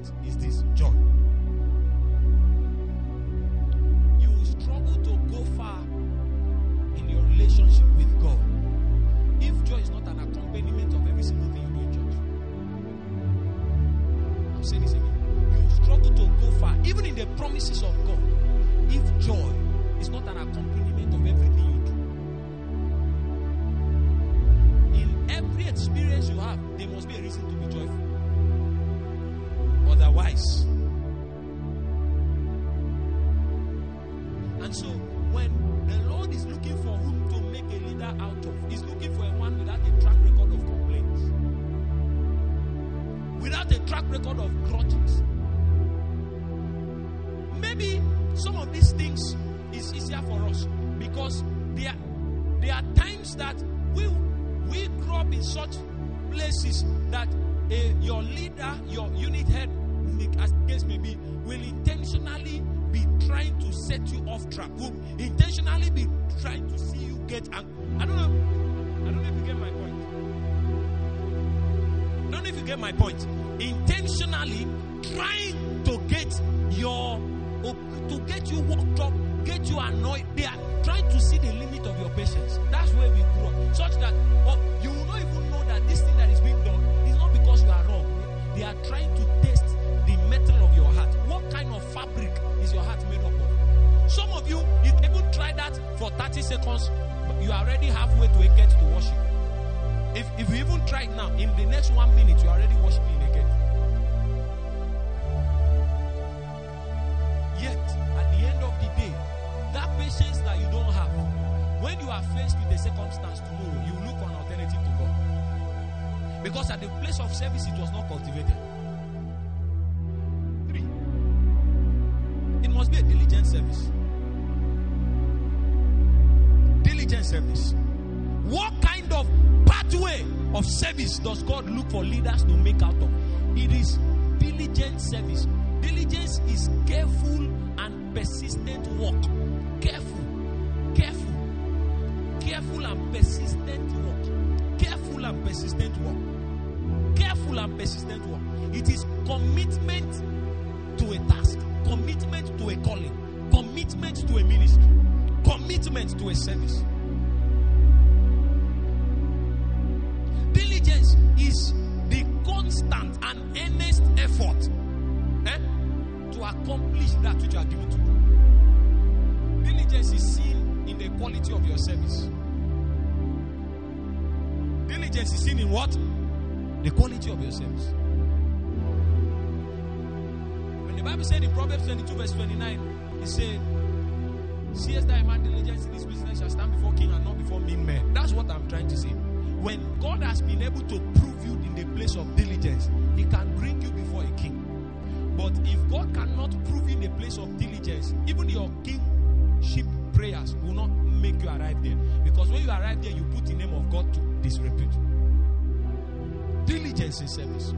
Diligence is seen in what? The quality of your service. When the Bible said in Proverbs 22, verse 29, it said, Seest thy man diligence in his business shall stand before king and not before mean men. That's what I'm trying to say. When God has been able to prove you in the place of diligence, he can bring you before a king. But if God cannot prove you in the place of diligence, even your kingship prayers will not make you arrive there. Because when you arrive there, you put the name of God to disrepute. Diligence in service.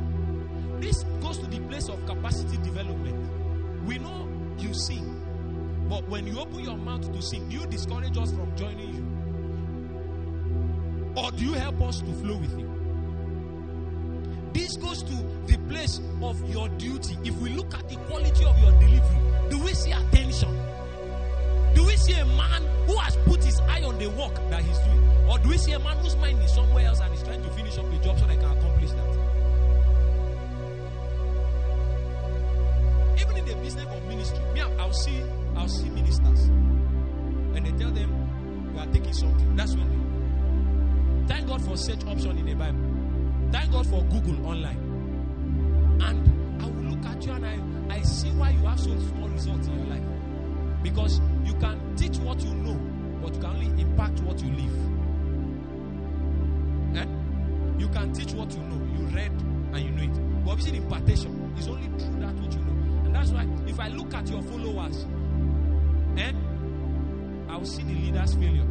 This goes to the place of capacity development. We know you sing, but when you open your mouth to sing, do you discourage us from joining you? Or do you help us to flow with you? This goes to the place of your duty. If we look at the quality of your delivery, do we see attention? Do we see a man who has put his eye on the work that he's doing? Or do we see a man whose mind is somewhere else and is trying to finish up a job so they can accomplish that? Even in the business of ministry, me, I'll see, I'll see ministers, and they tell them we are taking something. That's when they thank God for search option in the Bible. Thank God for Google online. And I will look at you and I, I see why you have so small results in your life. Because you can teach what you know, but you can only impact what you live. Eh? You can teach what you know. You read and you know it. But obviously, impartation is only through that which you know. And that's why if I look at your followers, eh, I will see the leader's failure.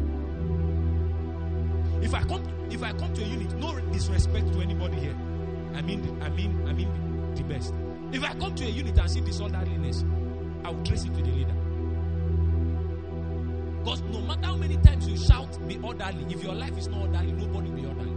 If I come, if I come to a unit, no disrespect to anybody here. I mean, I mean, I mean the best. If I come to a unit and see disorderliness, I will trace it to the leader. Because no matter how many times you shout, be orderly. If your life is not orderly, nobody will be orderly.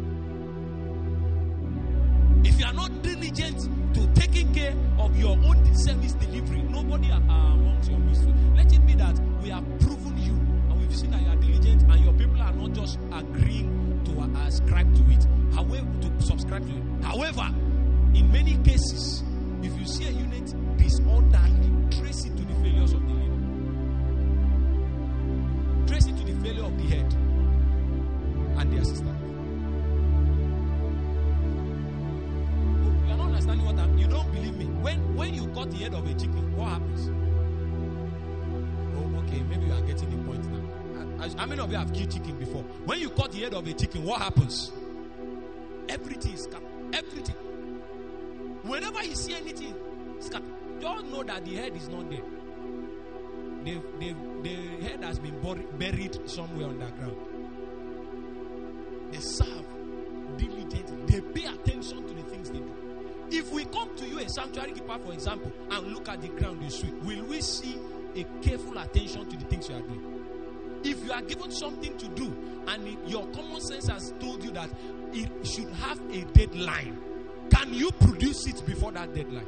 If you are not diligent to taking care of your own service delivery, nobody are amongst your midst. Let it be that we have proven you and we've seen that you are diligent and your people are not just agreeing to uh, ascribe to it, however, to subscribe to it. However, in many cases, if you see a unit disorderly, trace it to the failures of the leader. Failure of the head and the assistant. You are not understanding what I'm. You don't believe me. When when you cut the head of a chicken, what happens? Oh, okay. Maybe you are getting the point now. How many of you have killed chicken before? When you cut the head of a chicken, what happens? Everything is cut. Everything. Whenever you see anything, scatter. Just know that the head is not there. The, the, the head has been buried somewhere underground. They serve diligently. They pay attention to the things they do. If we come to you, a sanctuary keeper, for example, and look at the ground you sweep, will we see a careful attention to the things you are doing? If you are given something to do and it- your common sense has told you that it should have a deadline, can you produce it before that deadline?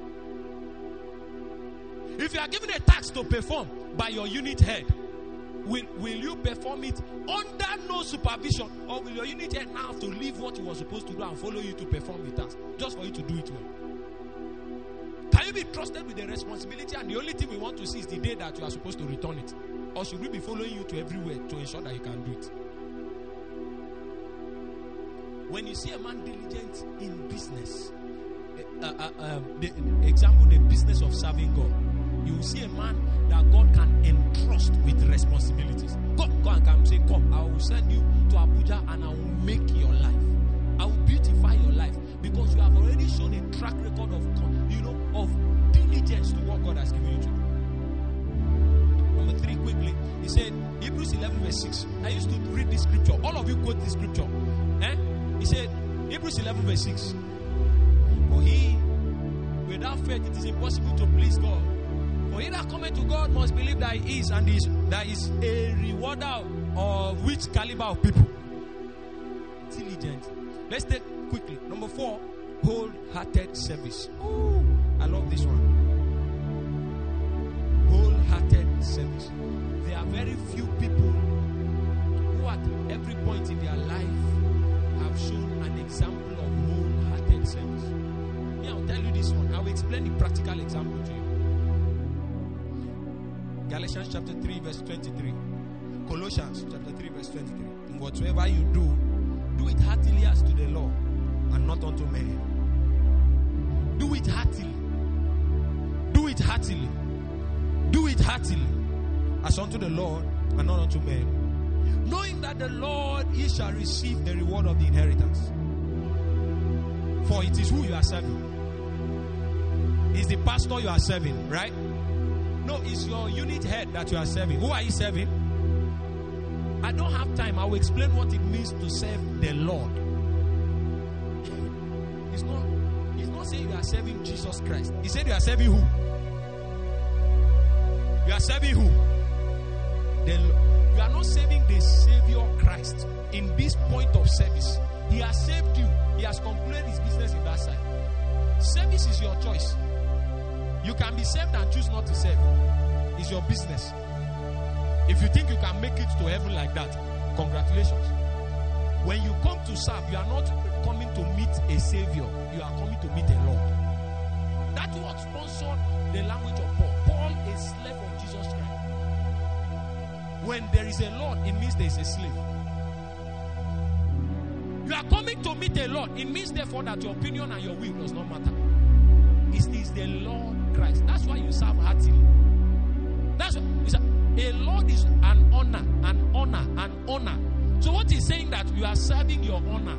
If you are given a task to perform by your unit head, will, will you perform it under no supervision? Or will your unit head now have to leave what you were supposed to do and follow you to perform the task just for you to do it well? Can you be trusted with the responsibility and the only thing we want to see is the day that you are supposed to return it? Or should we be following you to everywhere to ensure that you can do it? When you see a man diligent in business, uh, uh, um, the, the example, the business of serving God, you will see a man that God can entrust with responsibilities. God, God can say, Come, I will send you to Abuja and I will make your life. I will beautify your life because you have already shown a track record of, you know, of diligence to what God has given you to do. Number three, quickly, he said, Hebrews 11, verse 6. I used to read this scripture. All of you quote this scripture. Eh? He said, Hebrews 11, verse 6. For he, without faith, it is impossible to please God. For he that to God must believe that he is, and is, that is a rewarder of which caliber of people? Diligent. Let's take quickly. Number four, wholehearted service. Ooh, I love this one. Wholehearted service. There are very few people who, at every point in their life, have shown an example of wholehearted service. Me, I'll tell you this one. I will explain the practical example to you. Galatians chapter 3, verse 23. Colossians chapter 3, verse 23. And whatsoever you do, do it heartily as to the Lord and not unto men. Do it heartily. Do it heartily. Do it heartily as unto the Lord and not unto men. Knowing that the Lord he shall receive the reward of the inheritance. For it is who you are serving. It's the pastor you are serving, right? No, it's your unit head that you are serving. Who are you serving? I don't have time. I will explain what it means to serve the Lord. It's not, it's not saying you are serving Jesus Christ. He said you are serving who? You are serving who? The, you are not serving the Savior Christ in this point of service. He has saved you. He has completed his business in that side. Service is your choice. You can be saved and choose not to serve. It's your business. If you think you can make it to heaven like that, congratulations. When you come to serve, you are not coming to meet a savior, you are coming to meet a Lord. That's what sponsored the language of Paul. Paul is slave of Jesus Christ. When there is a Lord, it means there is a slave. You are coming to meet a Lord. It means, therefore, that your opinion and your will does not matter. It is the Lord Christ. That's why you serve heartily. That's serve. A Lord is an honor, an honor, an honor. So what he's saying that you are serving your honor.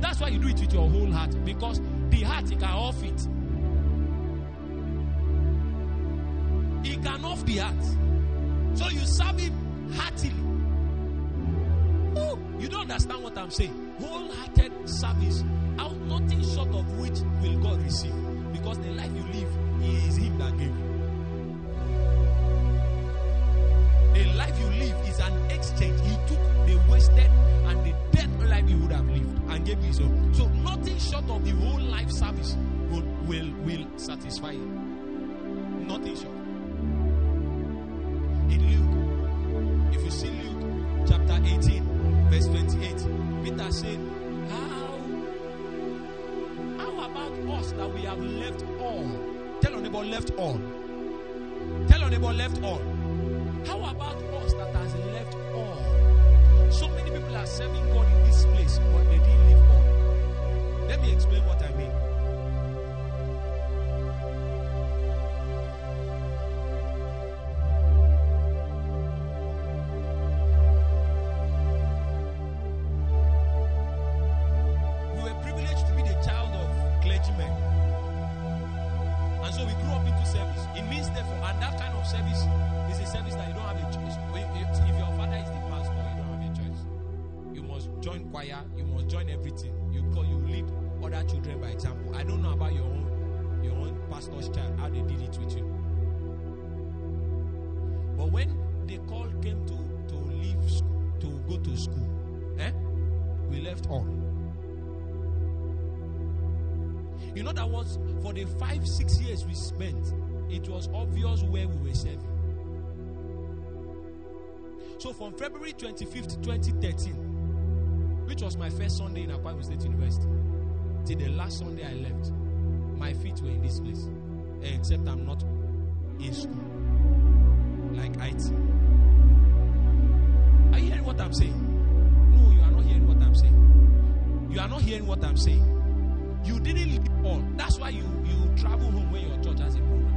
That's why you do it with your whole heart because the heart it can off it. He can off the heart. So you serve him heartily. Oh, you don't understand what I'm saying. Wholehearted service, out nothing short of which will God receive. Because the life you live is Him that gave you. The life you live is an exchange. He took the wasted and the dead life you would have lived and gave you his own. So nothing short of the whole life service will will, will satisfy you. Nothing short. In Luke, if you see Luke chapter 18, verse 28, Peter said, us that we have left all? Tell on about left all. Tell on about left all. How about us that has left all? So many people are serving God in this place, but they didn't leave all. Let me explain what I mean. Not hearing what I'm saying. You didn't leave all. That's why you, you travel home when your church has a program.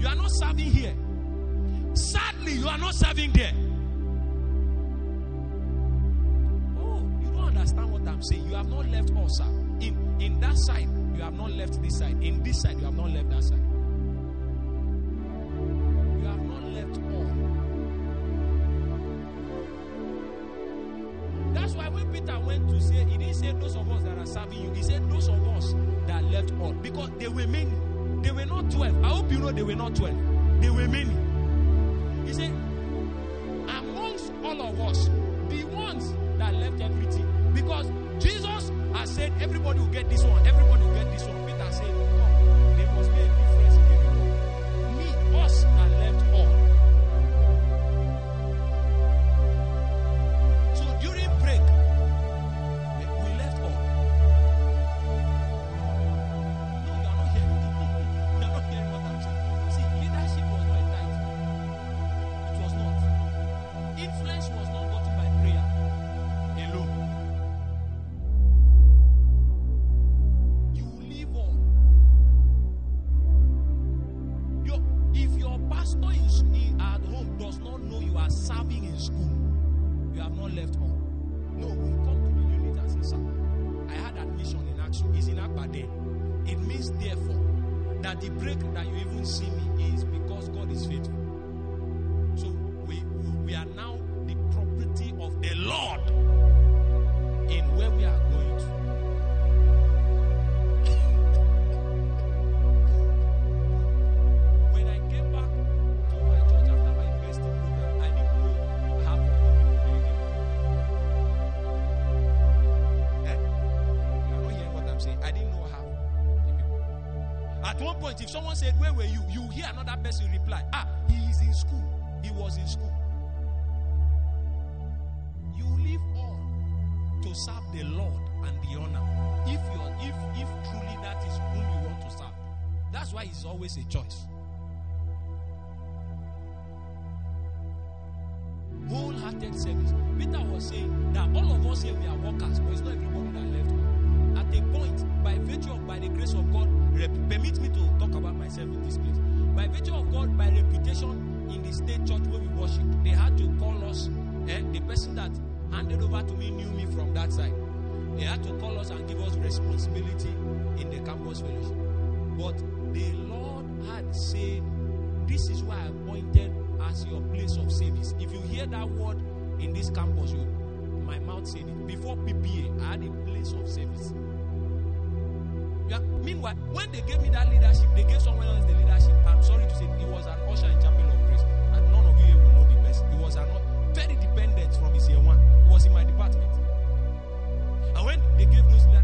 You are not serving here. Sadly, you are not serving there. Oh, you don't understand what I'm saying. You have not left all, sir. In in that side, you have not left this side. In this side, you have not left that side. Didn't those of us that are serving you. He said those of us that left all. Because they were many. They were not 12. I hope you know they were not 12. They were many. He said, amongst all of us, the ones that left everything. Because Jesus has said, everybody will get this one, everybody They had to call us and give us responsibility in the campus fellowship. But the Lord had said, This is why I appointed as your place of service. If you hear that word in this campus, you, my mouth said it. Before PPA, I had a place of service. Yeah. Meanwhile, when they gave me that leadership, they gave someone else the leadership. I'm sorry to say, it was an usher in Chapel of Praise. And none of you will know the best. It was an, very dependent from his year one. It was in my department. And when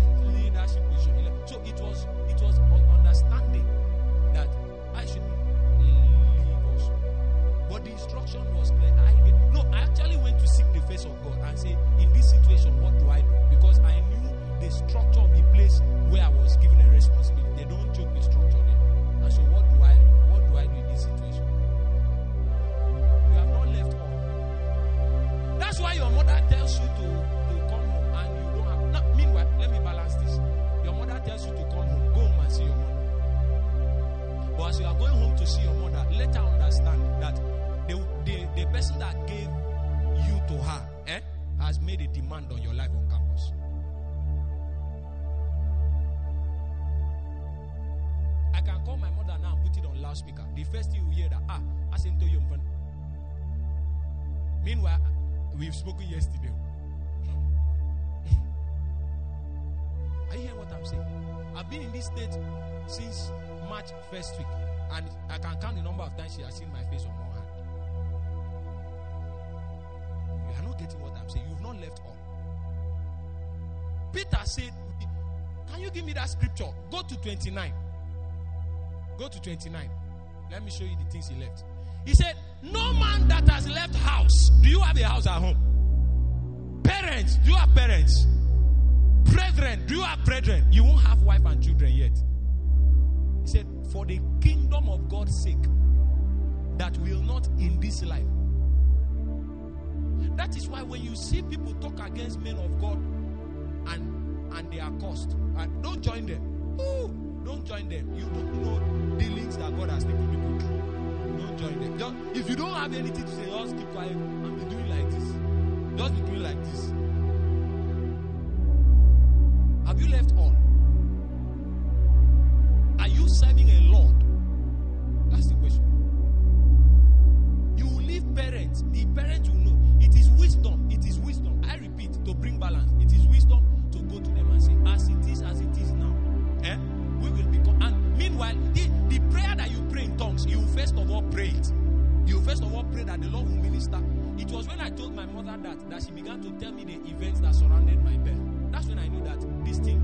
pray that the Lord will minister. It was when I told my mother that that she began to tell me the events that surrounded my birth. That's when I knew that this thing,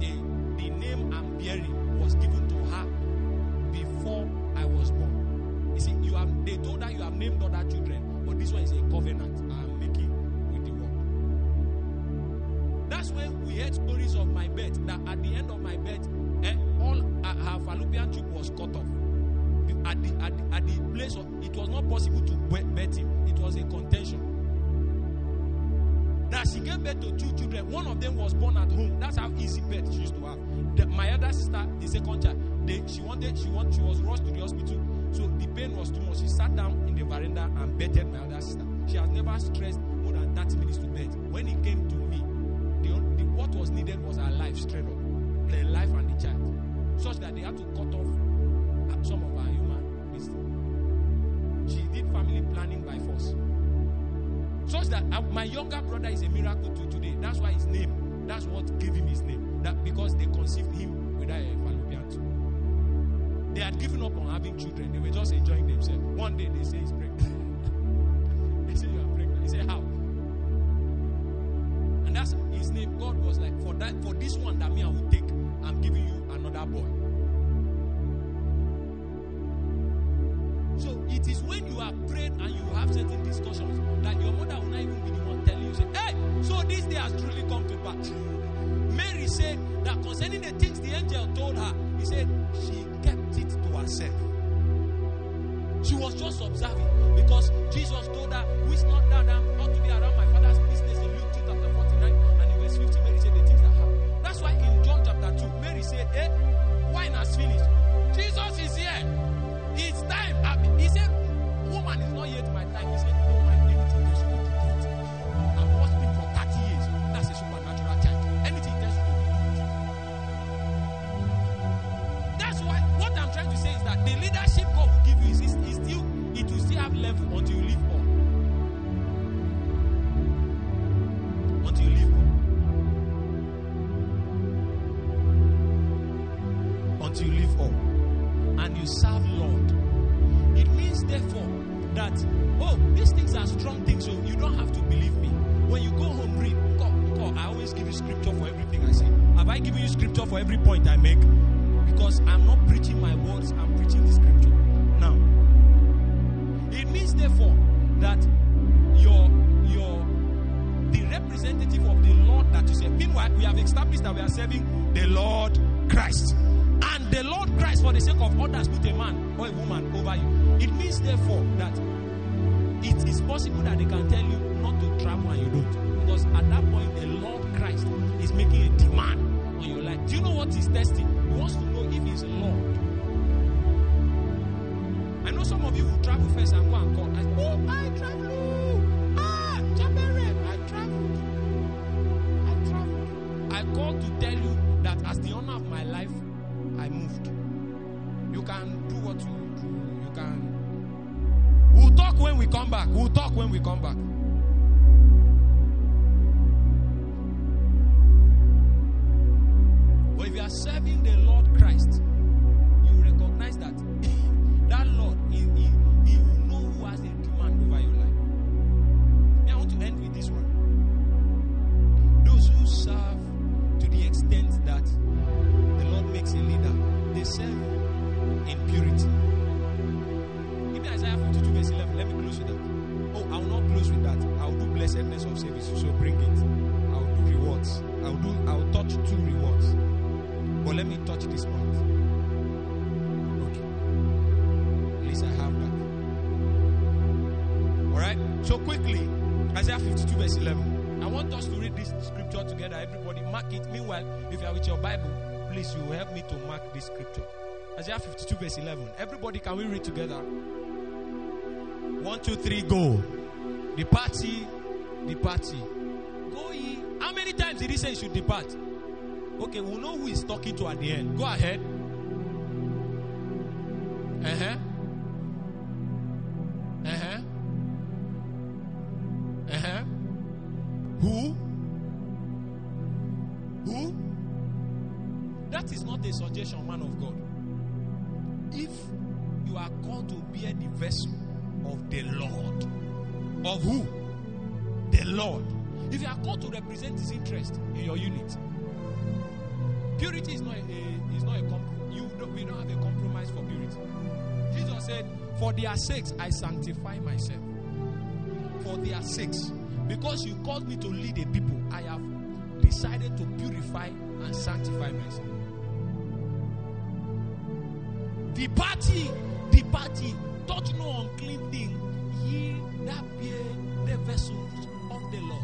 the, the name I'm bearing, was given to her before I was born. You see, you have they told her you have named other children, but this one is a covenant I'm making with the world. That's when we heard stories of my birth. That at the end of my birth, eh, all uh, her fallopian tube was cut off. At the, at at the place of it was not possible to birth him. It was a contention. That she gave birth to two children. One of them was born at home. That's how easy birth she used to have. The, my other sister, the second child, they, she wanted, she wanted, she was rushed to the hospital. So the pain was too much. She sat down in the veranda and betted my other sister. She has never stressed more than 30 minutes to bed. When it came to me, the, the, what was needed was her life straight up. The life and the child. Such that they had to cut off some of our human wisdom. She did family planning by force. Such that uh, my younger brother is a miracle to today. That's why his name, that's what gave him his name. That because they conceived him without a fallopian tube. They had given up on having children. They were just enjoying themselves. One day they say he's pregnant. they say you are pregnant. He said, How? And that's his name. God was like, For that, for this one that me I will take, I'm giving you another boy. And you have certain discussions that your mother will not even be the one telling you, say, Hey, so this day has truly come to pass. Mary said that concerning the things the angel told her, he said she kept it to herself. She was just observing because Jesus told her, Wish not that I'm not to be around my father's business in Luke 2 chapter 49 and in verse 50. Mary said the things that happen. That's why in John chapter 2, Mary said, Hey, wine has finished. Jesus is here. It's time. He said, Woman is not yet my time. He said, man, anything else you oh, do, do it. I've watched him for 30 years. That's a supernatural child. Anything else you do, it. That's why what I'm trying to say is that the leadership God will give you is, is, is still it will still have level until serving the Lord Christ. And the Lord Christ, for the sake of others, put a man or a woman over you. It means therefore that it is possible that they can tell you not to travel and you don't. Because at that point, the Lord Christ is making a demand on your life. Do you know what he's testing? He wants to know if he's Lord. I know some of you will travel first and go and call. I, oh, I travel. We come back. We'll talk when we come back. Everybody, can we read together? One, two, three, go. The party, the party. Go ye. How many times did he say you should depart? Okay, we'll know who he's talking to at the end. Go ahead. Uh huh. Uh huh. Uh huh. Who? Who? That is not a suggestion, man of God. If are called to bear the vessel of the Lord, of who? The Lord. If you are called to represent His interest in your unit, purity is not a, is not a comprom- you don't, we don't have a compromise for purity. Jesus said, "For their sakes I sanctify myself. For their sakes, because you called me to lead a people, I have decided to purify and sanctify myself." The party, the party, touch no unclean thing, ye that bear the vessels of the Lord.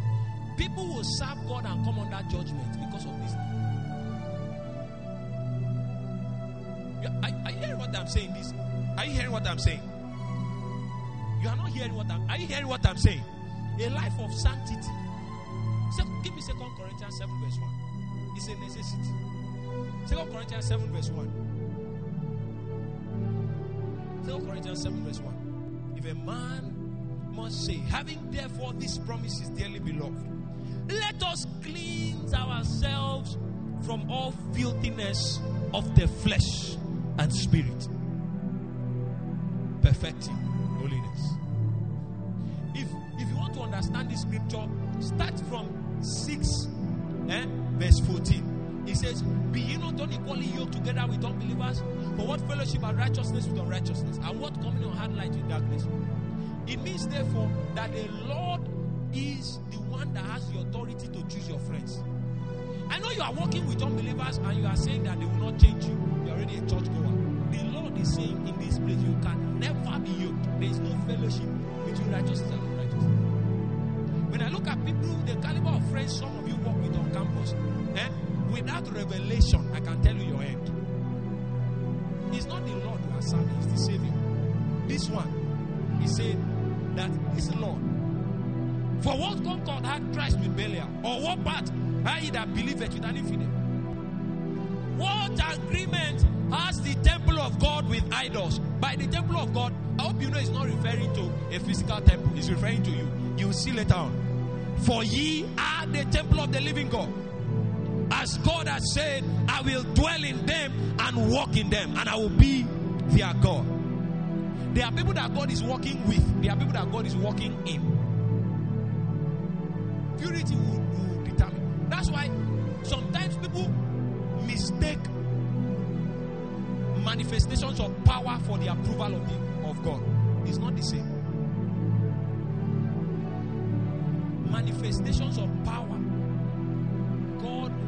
People will serve God and come under judgment because of this. Yeah, Are, you hearing what I'm saying? This, are you hearing what I'm saying? You are not hearing what I'm. Are you hearing what I'm saying? A life of sanctity. Give me Second Corinthians seven verse one. It's a necessity. Second Corinthians seven verse one. Second Corinthians seven verse one. If a man must say, having therefore these promises, dearly beloved, let us cleanse ourselves from all filthiness of the flesh and spirit, perfecting holiness. If if you want to understand this scripture, start from 6 eh, verse 14. It says, Be ye not unequally yoked together with unbelievers? For what fellowship are righteousness with unrighteousness? And what communion had light with darkness? It means, therefore, that the Lord is the one that has the authority to choose your friends. I know you are working with unbelievers and you are saying that they will not change you. You're already a church goer. The Lord is saying in this place, you can never be yoked. There is no fellowship between righteousness and unrighteousness. When I look at people, the caliber of friends some of you work with on campus, eh, without revelation, I can tell you your end. It's not the Lord you are serving, it's the Savior. This one, he said that is the Lord. For what concord had Christ with Belial? Or what part had he that believeth with an infidel? What agreement has the temple of God with idols? By the temple of God, I hope you know it's not referring to a physical temple, it's referring to you. You will see later on. For ye are the temple of the living God. As God has said, I will dwell in them and walk in them, and I will be their God. There are people that God is working with, there are people that God is working in. Purity will, will determine. That's why sometimes people mistake manifestations of power for the approval of, the, of God. It's not the same. Manifestations of power,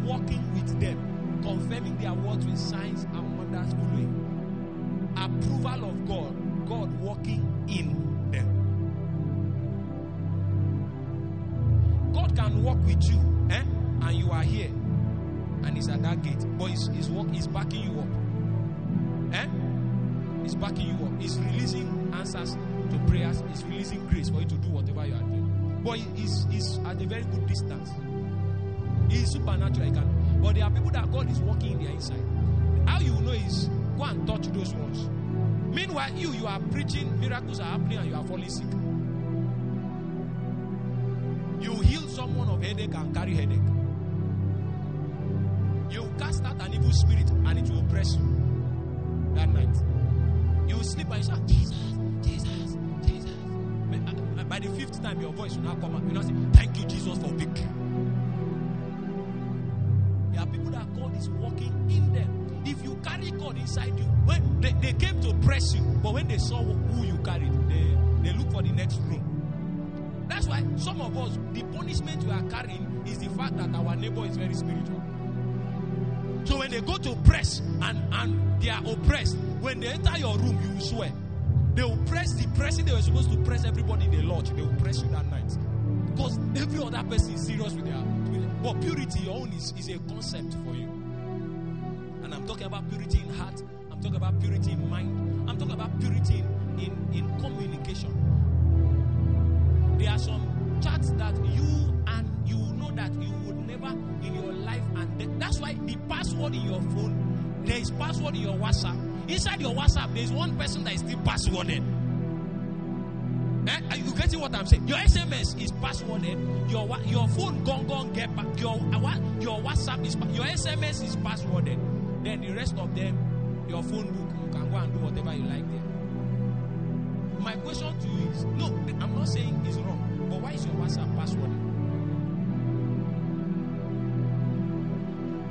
God working with them, confirming their words with signs and wonders following. Approval of God, God working in them. God can work with you, eh? and you are here, and He's at that gate, but He's, he's, work, he's backing you up. Eh? He's backing you up. He's releasing answers to prayers. He's releasing grace for you to do whatever you are doing. But he- he's, he's at a very good distance. He's supernatural. Can. But there are people that God is working in their inside. How you know is go and touch those ones. Meanwhile, you you are preaching, miracles are happening, and you are falling sick. You heal someone of headache and carry headache. You cast out an evil spirit and it will oppress you that night. You will sleep and you say, Jesus, Jesus, Jesus. By- uh, the fifth time, your voice will not come out. You not say, Thank you, Jesus, for victory. Is working in them. If you carry God inside you, when they, they came to press you, but when they saw who you carried, they, they look for the next room. That's why some of us, the punishment we are carrying is the fact that our neighbor is very spiritual. So when they go to press and, and they are oppressed, when they enter your room, you will swear. They will press the pressing they were supposed to press everybody in the lodge. They will press you that night. Because every other person is serious with their. with- But purity, your own, is, is a concept for you. I'm talking about purity in heart. I'm talking about purity in mind. I'm talking about purity in, in, in communication. There are some chats that you and you know that you would never in your life and. That's why the password in your phone, there is password in your WhatsApp. Inside your WhatsApp, there is one person that is still passworded. Eh? Are you getting what I'm saying? Your SMS is passworded. Your your phone gone gone get back. Your? Your WhatsApp is your SMS is passworded. Then the rest of them, your phone book, you can go and do whatever you like there. My question to you is no, I'm not saying it's wrong, but why is your WhatsApp password?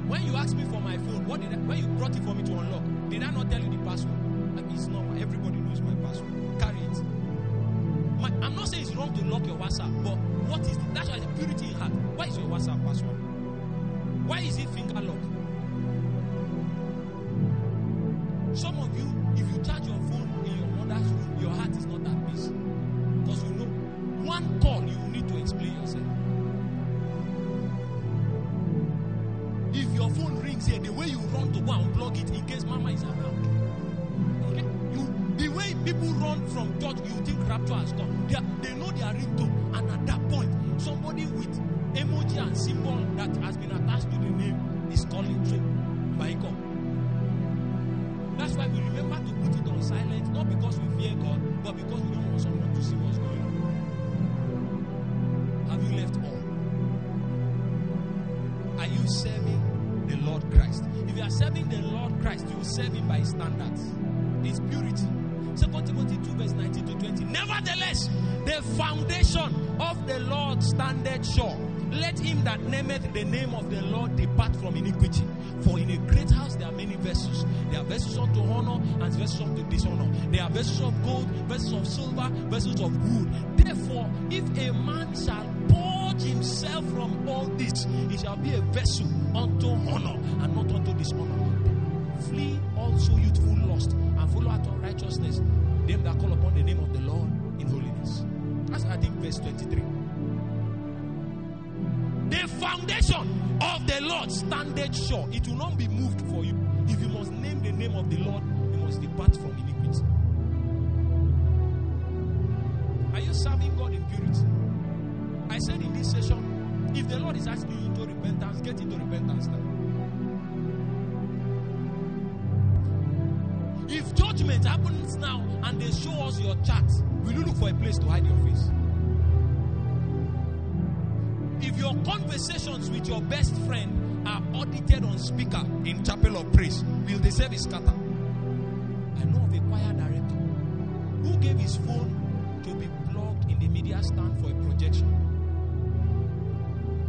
When you asked me for my phone, what did I, when you brought it for me to unlock, did I not tell you the password? Like it's normal, everybody knows my password. Carry it. My, I'm not saying it's wrong to lock your WhatsApp, but what is the, that's why the purity in heart. Why is your WhatsApp password? Why is it finger lock? If you charge your phone in your mother's room, your heart is not at peace. Because you know, one call you need to explain yourself. If your phone rings here, the way you run to go and plug it in case mama is around. Okay? You the way people run from church, you think rapture has come. They, are, they know their ringtone. And at that point, somebody with emoji and symbol that has been attached to the name is calling silent, not because we fear God, but because we don't want someone to see what's going on. Have you left all? Are you serving the Lord Christ? If you are serving the Lord Christ, you will serve him by standards. His purity. 2 Timothy 2, verse 19 to 20. Nevertheless, the foundation of the Lord standeth sure. Let him that nameth the name of the Lord depart from iniquity. For in a great house there are many vessels. There are vessels unto honor and vessels unto dishonor. There are vessels of gold, vessels of silver, vessels of wood. Therefore, if a man shall purge himself from all this, he shall be a vessel unto honor and not unto dishonor. Flee also youthful lust and follow after righteousness them that call upon the name of the Lord in holiness. That's I think verse 23. The foundation of the Lord standeth sure. It will not be moved for you. If you must name the name of the Lord, you must depart from iniquity. Are you serving God in purity? I said in this session, if the Lord is asking you into repentance, get into repentance now. If judgment happens now and they show us your chart, will you look for a place to hide your face? If your conversations with your best friend are audited on speaker in chapel of praise, will the service scatter? I know of a choir director who gave his phone to be plugged in the media stand for a projection.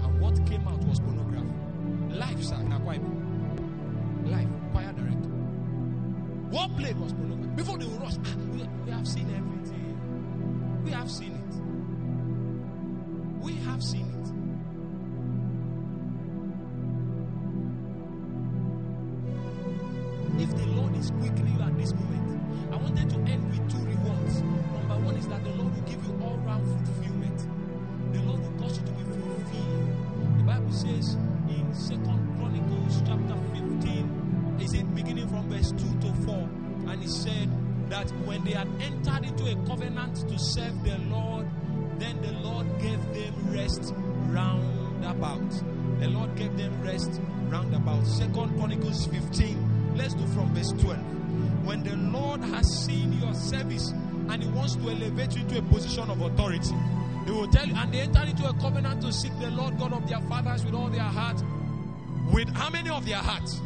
And what came out was pornography. Life, sir, na choir. Life, choir director. What played was pornography. Before they rush, ah, we, we have seen everything. We have seen it. We have seen it. If the Lord is quickening at this moment, I wanted to end with two rewards. Number one is that the Lord will give you all round fulfillment. The Lord will cause you to be fulfilled. The Bible says in Second Chronicles chapter 15, is it beginning from verse 2 to 4? And he said that when they had entered into a covenant to serve the Lord, then the Lord gave them rest round about. The Lord gave them rest round about. Second Chronicles 15. Let's do from verse 12. When the Lord has seen your service and He wants to elevate you into a position of authority, He will tell you, and they enter into a covenant to seek the Lord God of their fathers with all their heart. With how many of their hearts?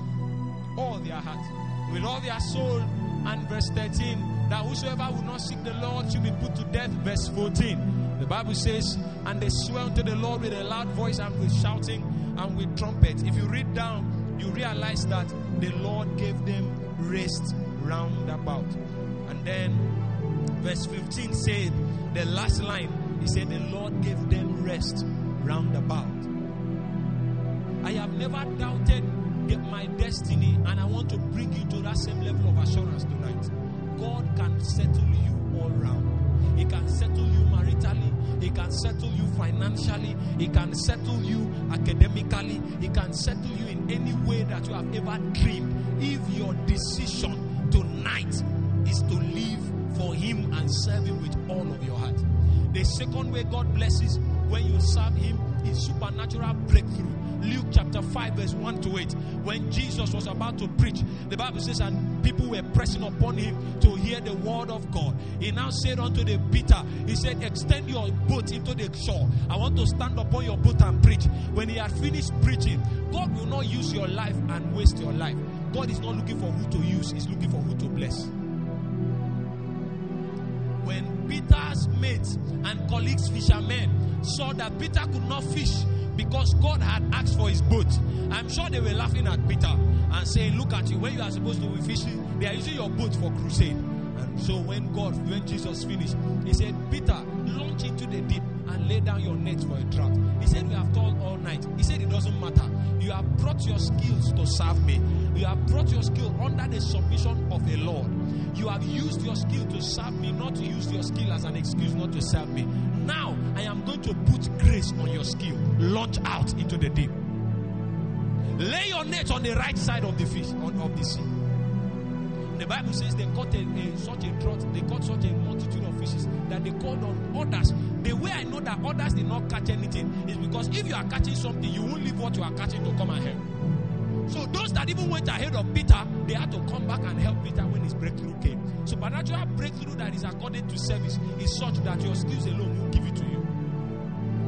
All their heart. With all their soul. And verse 13, that whosoever will not seek the Lord should be put to death. Verse 14. The Bible says, and they swear unto the Lord with a loud voice and with shouting and with trumpets. If you read down, you realize that the Lord gave them rest round about. And then verse 15 said, the last line, he said, the Lord gave them rest round about. I have never doubted my destiny, and I want to bring you to that same level of assurance tonight. God can settle you all round. He can settle you maritally. He can settle you financially. He can settle you academically. He can settle you in any way that you have ever dreamed. If your decision tonight is to live for Him and serve Him with all of your heart. The second way God blesses when you serve Him is supernatural breakthrough. Luke chapter 5, verse 1 to 8. When Jesus was about to preach, the Bible says, and people were pressing upon him to hear the word of God. He now said unto the Peter, He said, Extend your boat into the shore. I want to stand upon your boat and preach. When he had finished preaching, God will not use your life and waste your life. God is not looking for who to use, He's looking for who to bless. When Peter's mates and colleagues, fishermen, saw that Peter could not fish because God had asked for his boat. I'm sure they were laughing at Peter and saying, Look at you, when you are supposed to be fishing, they are using your boat for crusade. And so when God, when Jesus finished, he said, Peter, launch into the deep and lay down your net for a trout. He said, We have toiled all night. He said, It doesn't matter. You have brought your skills to serve me. You have brought your skill under the submission of a Lord. You have used your skill to serve me, not to use your skill as an excuse not to serve me. Now I am going to put grace on your skill. Launch out into the deep. Lay your net on the right side of the fish, on, of the sea. The Bible says they caught a, a, such a drought, they caught such a multitude of fishes that they called on others. The way I know that others did not catch anything is because if you are catching something, you won't leave what you are catching to come and help. So those that even went ahead of Peter, they had to come back and help Peter when his breakthrough came. So Supernatural breakthrough that is according to service is such that your skills alone will give it to you.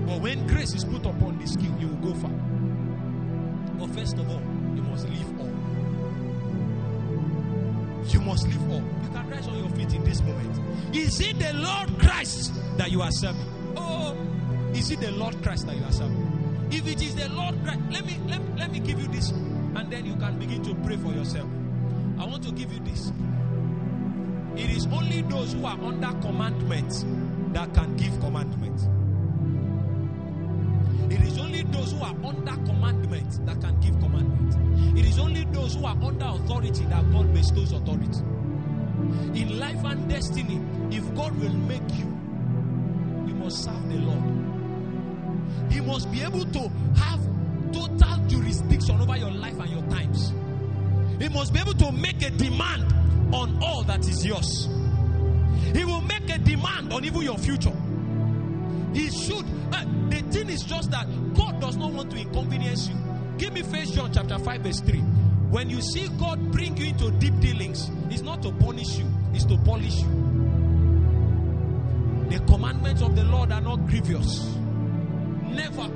But when grace is put upon the skill, you will go far. But first of all, you must leave all. You must leave all. You can rise on your feet in this moment. Is it the Lord Christ that you are serving? Oh, is it the Lord Christ that you are serving? If it is the Lord Christ, let me let, me- let me give you this, and then you can begin to pray for yourself. I want to give you this. It is only those who are under commandment that can give commandment. It is only those who are under commandment that can give commandment. It is only those who are under authority that God bestows authority. In life and destiny, if God will make you, you must serve the Lord. He must be able to have total jurisdiction over your life and your times. He must be able to make a demand on all that is yours. He will make a demand on even your future. He should. uh, the thing is just that God does not want to inconvenience you. Give me First John chapter 5, verse 3. When you see God bring you into deep dealings, it's not to punish you, it's to polish you. The commandments of the Lord are not grievous. Never.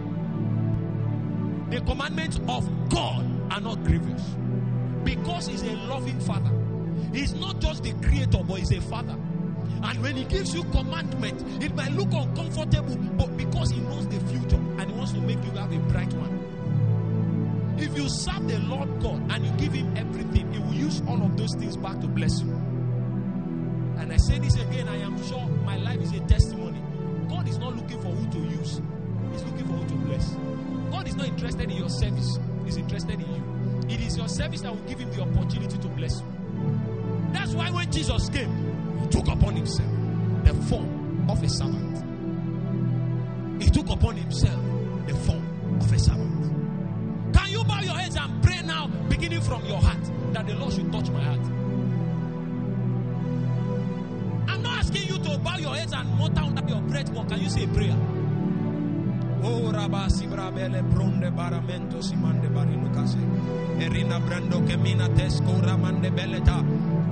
The commandments of God are not grievous. Because He's a loving Father. He's not just the creator, but He's a Father. And when He gives you commandment, it might look uncomfortable, but because He knows the future and He wants to make you have a bright one. If you serve the Lord God and you give Him everything, He will use all of those things back to bless you. And I say this again, I am sure my life is a testimony. God is not looking for who to use, He's looking for who to bless. God is not interested in your service, He's interested in you. It is your service that will give Him the opportunity to bless you. That's why when Jesus came, He took upon Himself the form of a servant. He took upon Himself the form of a servant. Can you bow your heads and pray now, beginning from your heart, that the Lord should touch my heart? I'm not asking you to bow your heads and mutter under your breath, but can you say a prayer? Ora basi brabele pronde baramento si mande barino case. Erina brando che mina tesco ramande beleta.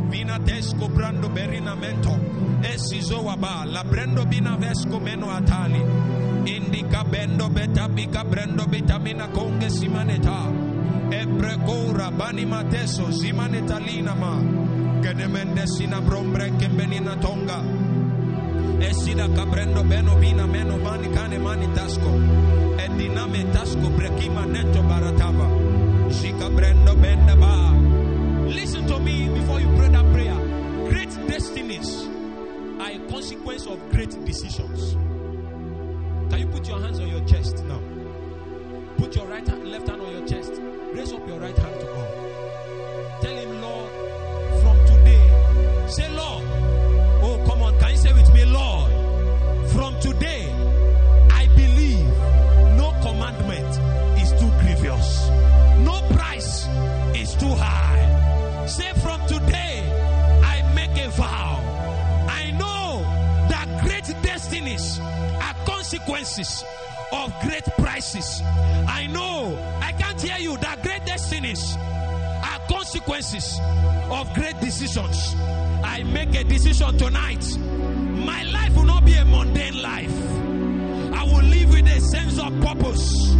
Vina tesco brando berinamento. Essi zoaba la brando bina vesco meno atali. Indica bendo beta bica brando vitamina conge si maneta. E precora bani mateso si manetalina ma. Che demende sina brombre che benina tonga. Esida cabrendo beno vina meno cane mani tasco. E diname tasco neto. Shika brendo. Listen to me before you pray that prayer. Great destinies are a consequence of great decisions. Can you put your hands on your chest now? Put your right hand, left hand on your chest. Raise up your right hand to God. Tell him, Lord, from today, say, Lord, consequences of great prices. I know, I can't hear you, that great destinies are consequences of great decisions. I make a decision tonight. My life will not be a mundane life. I will live with a sense of purpose.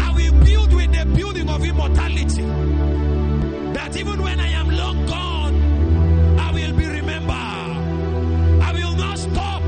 I will build with the building of immortality. That even when I am long gone, I will be remembered. I will not stop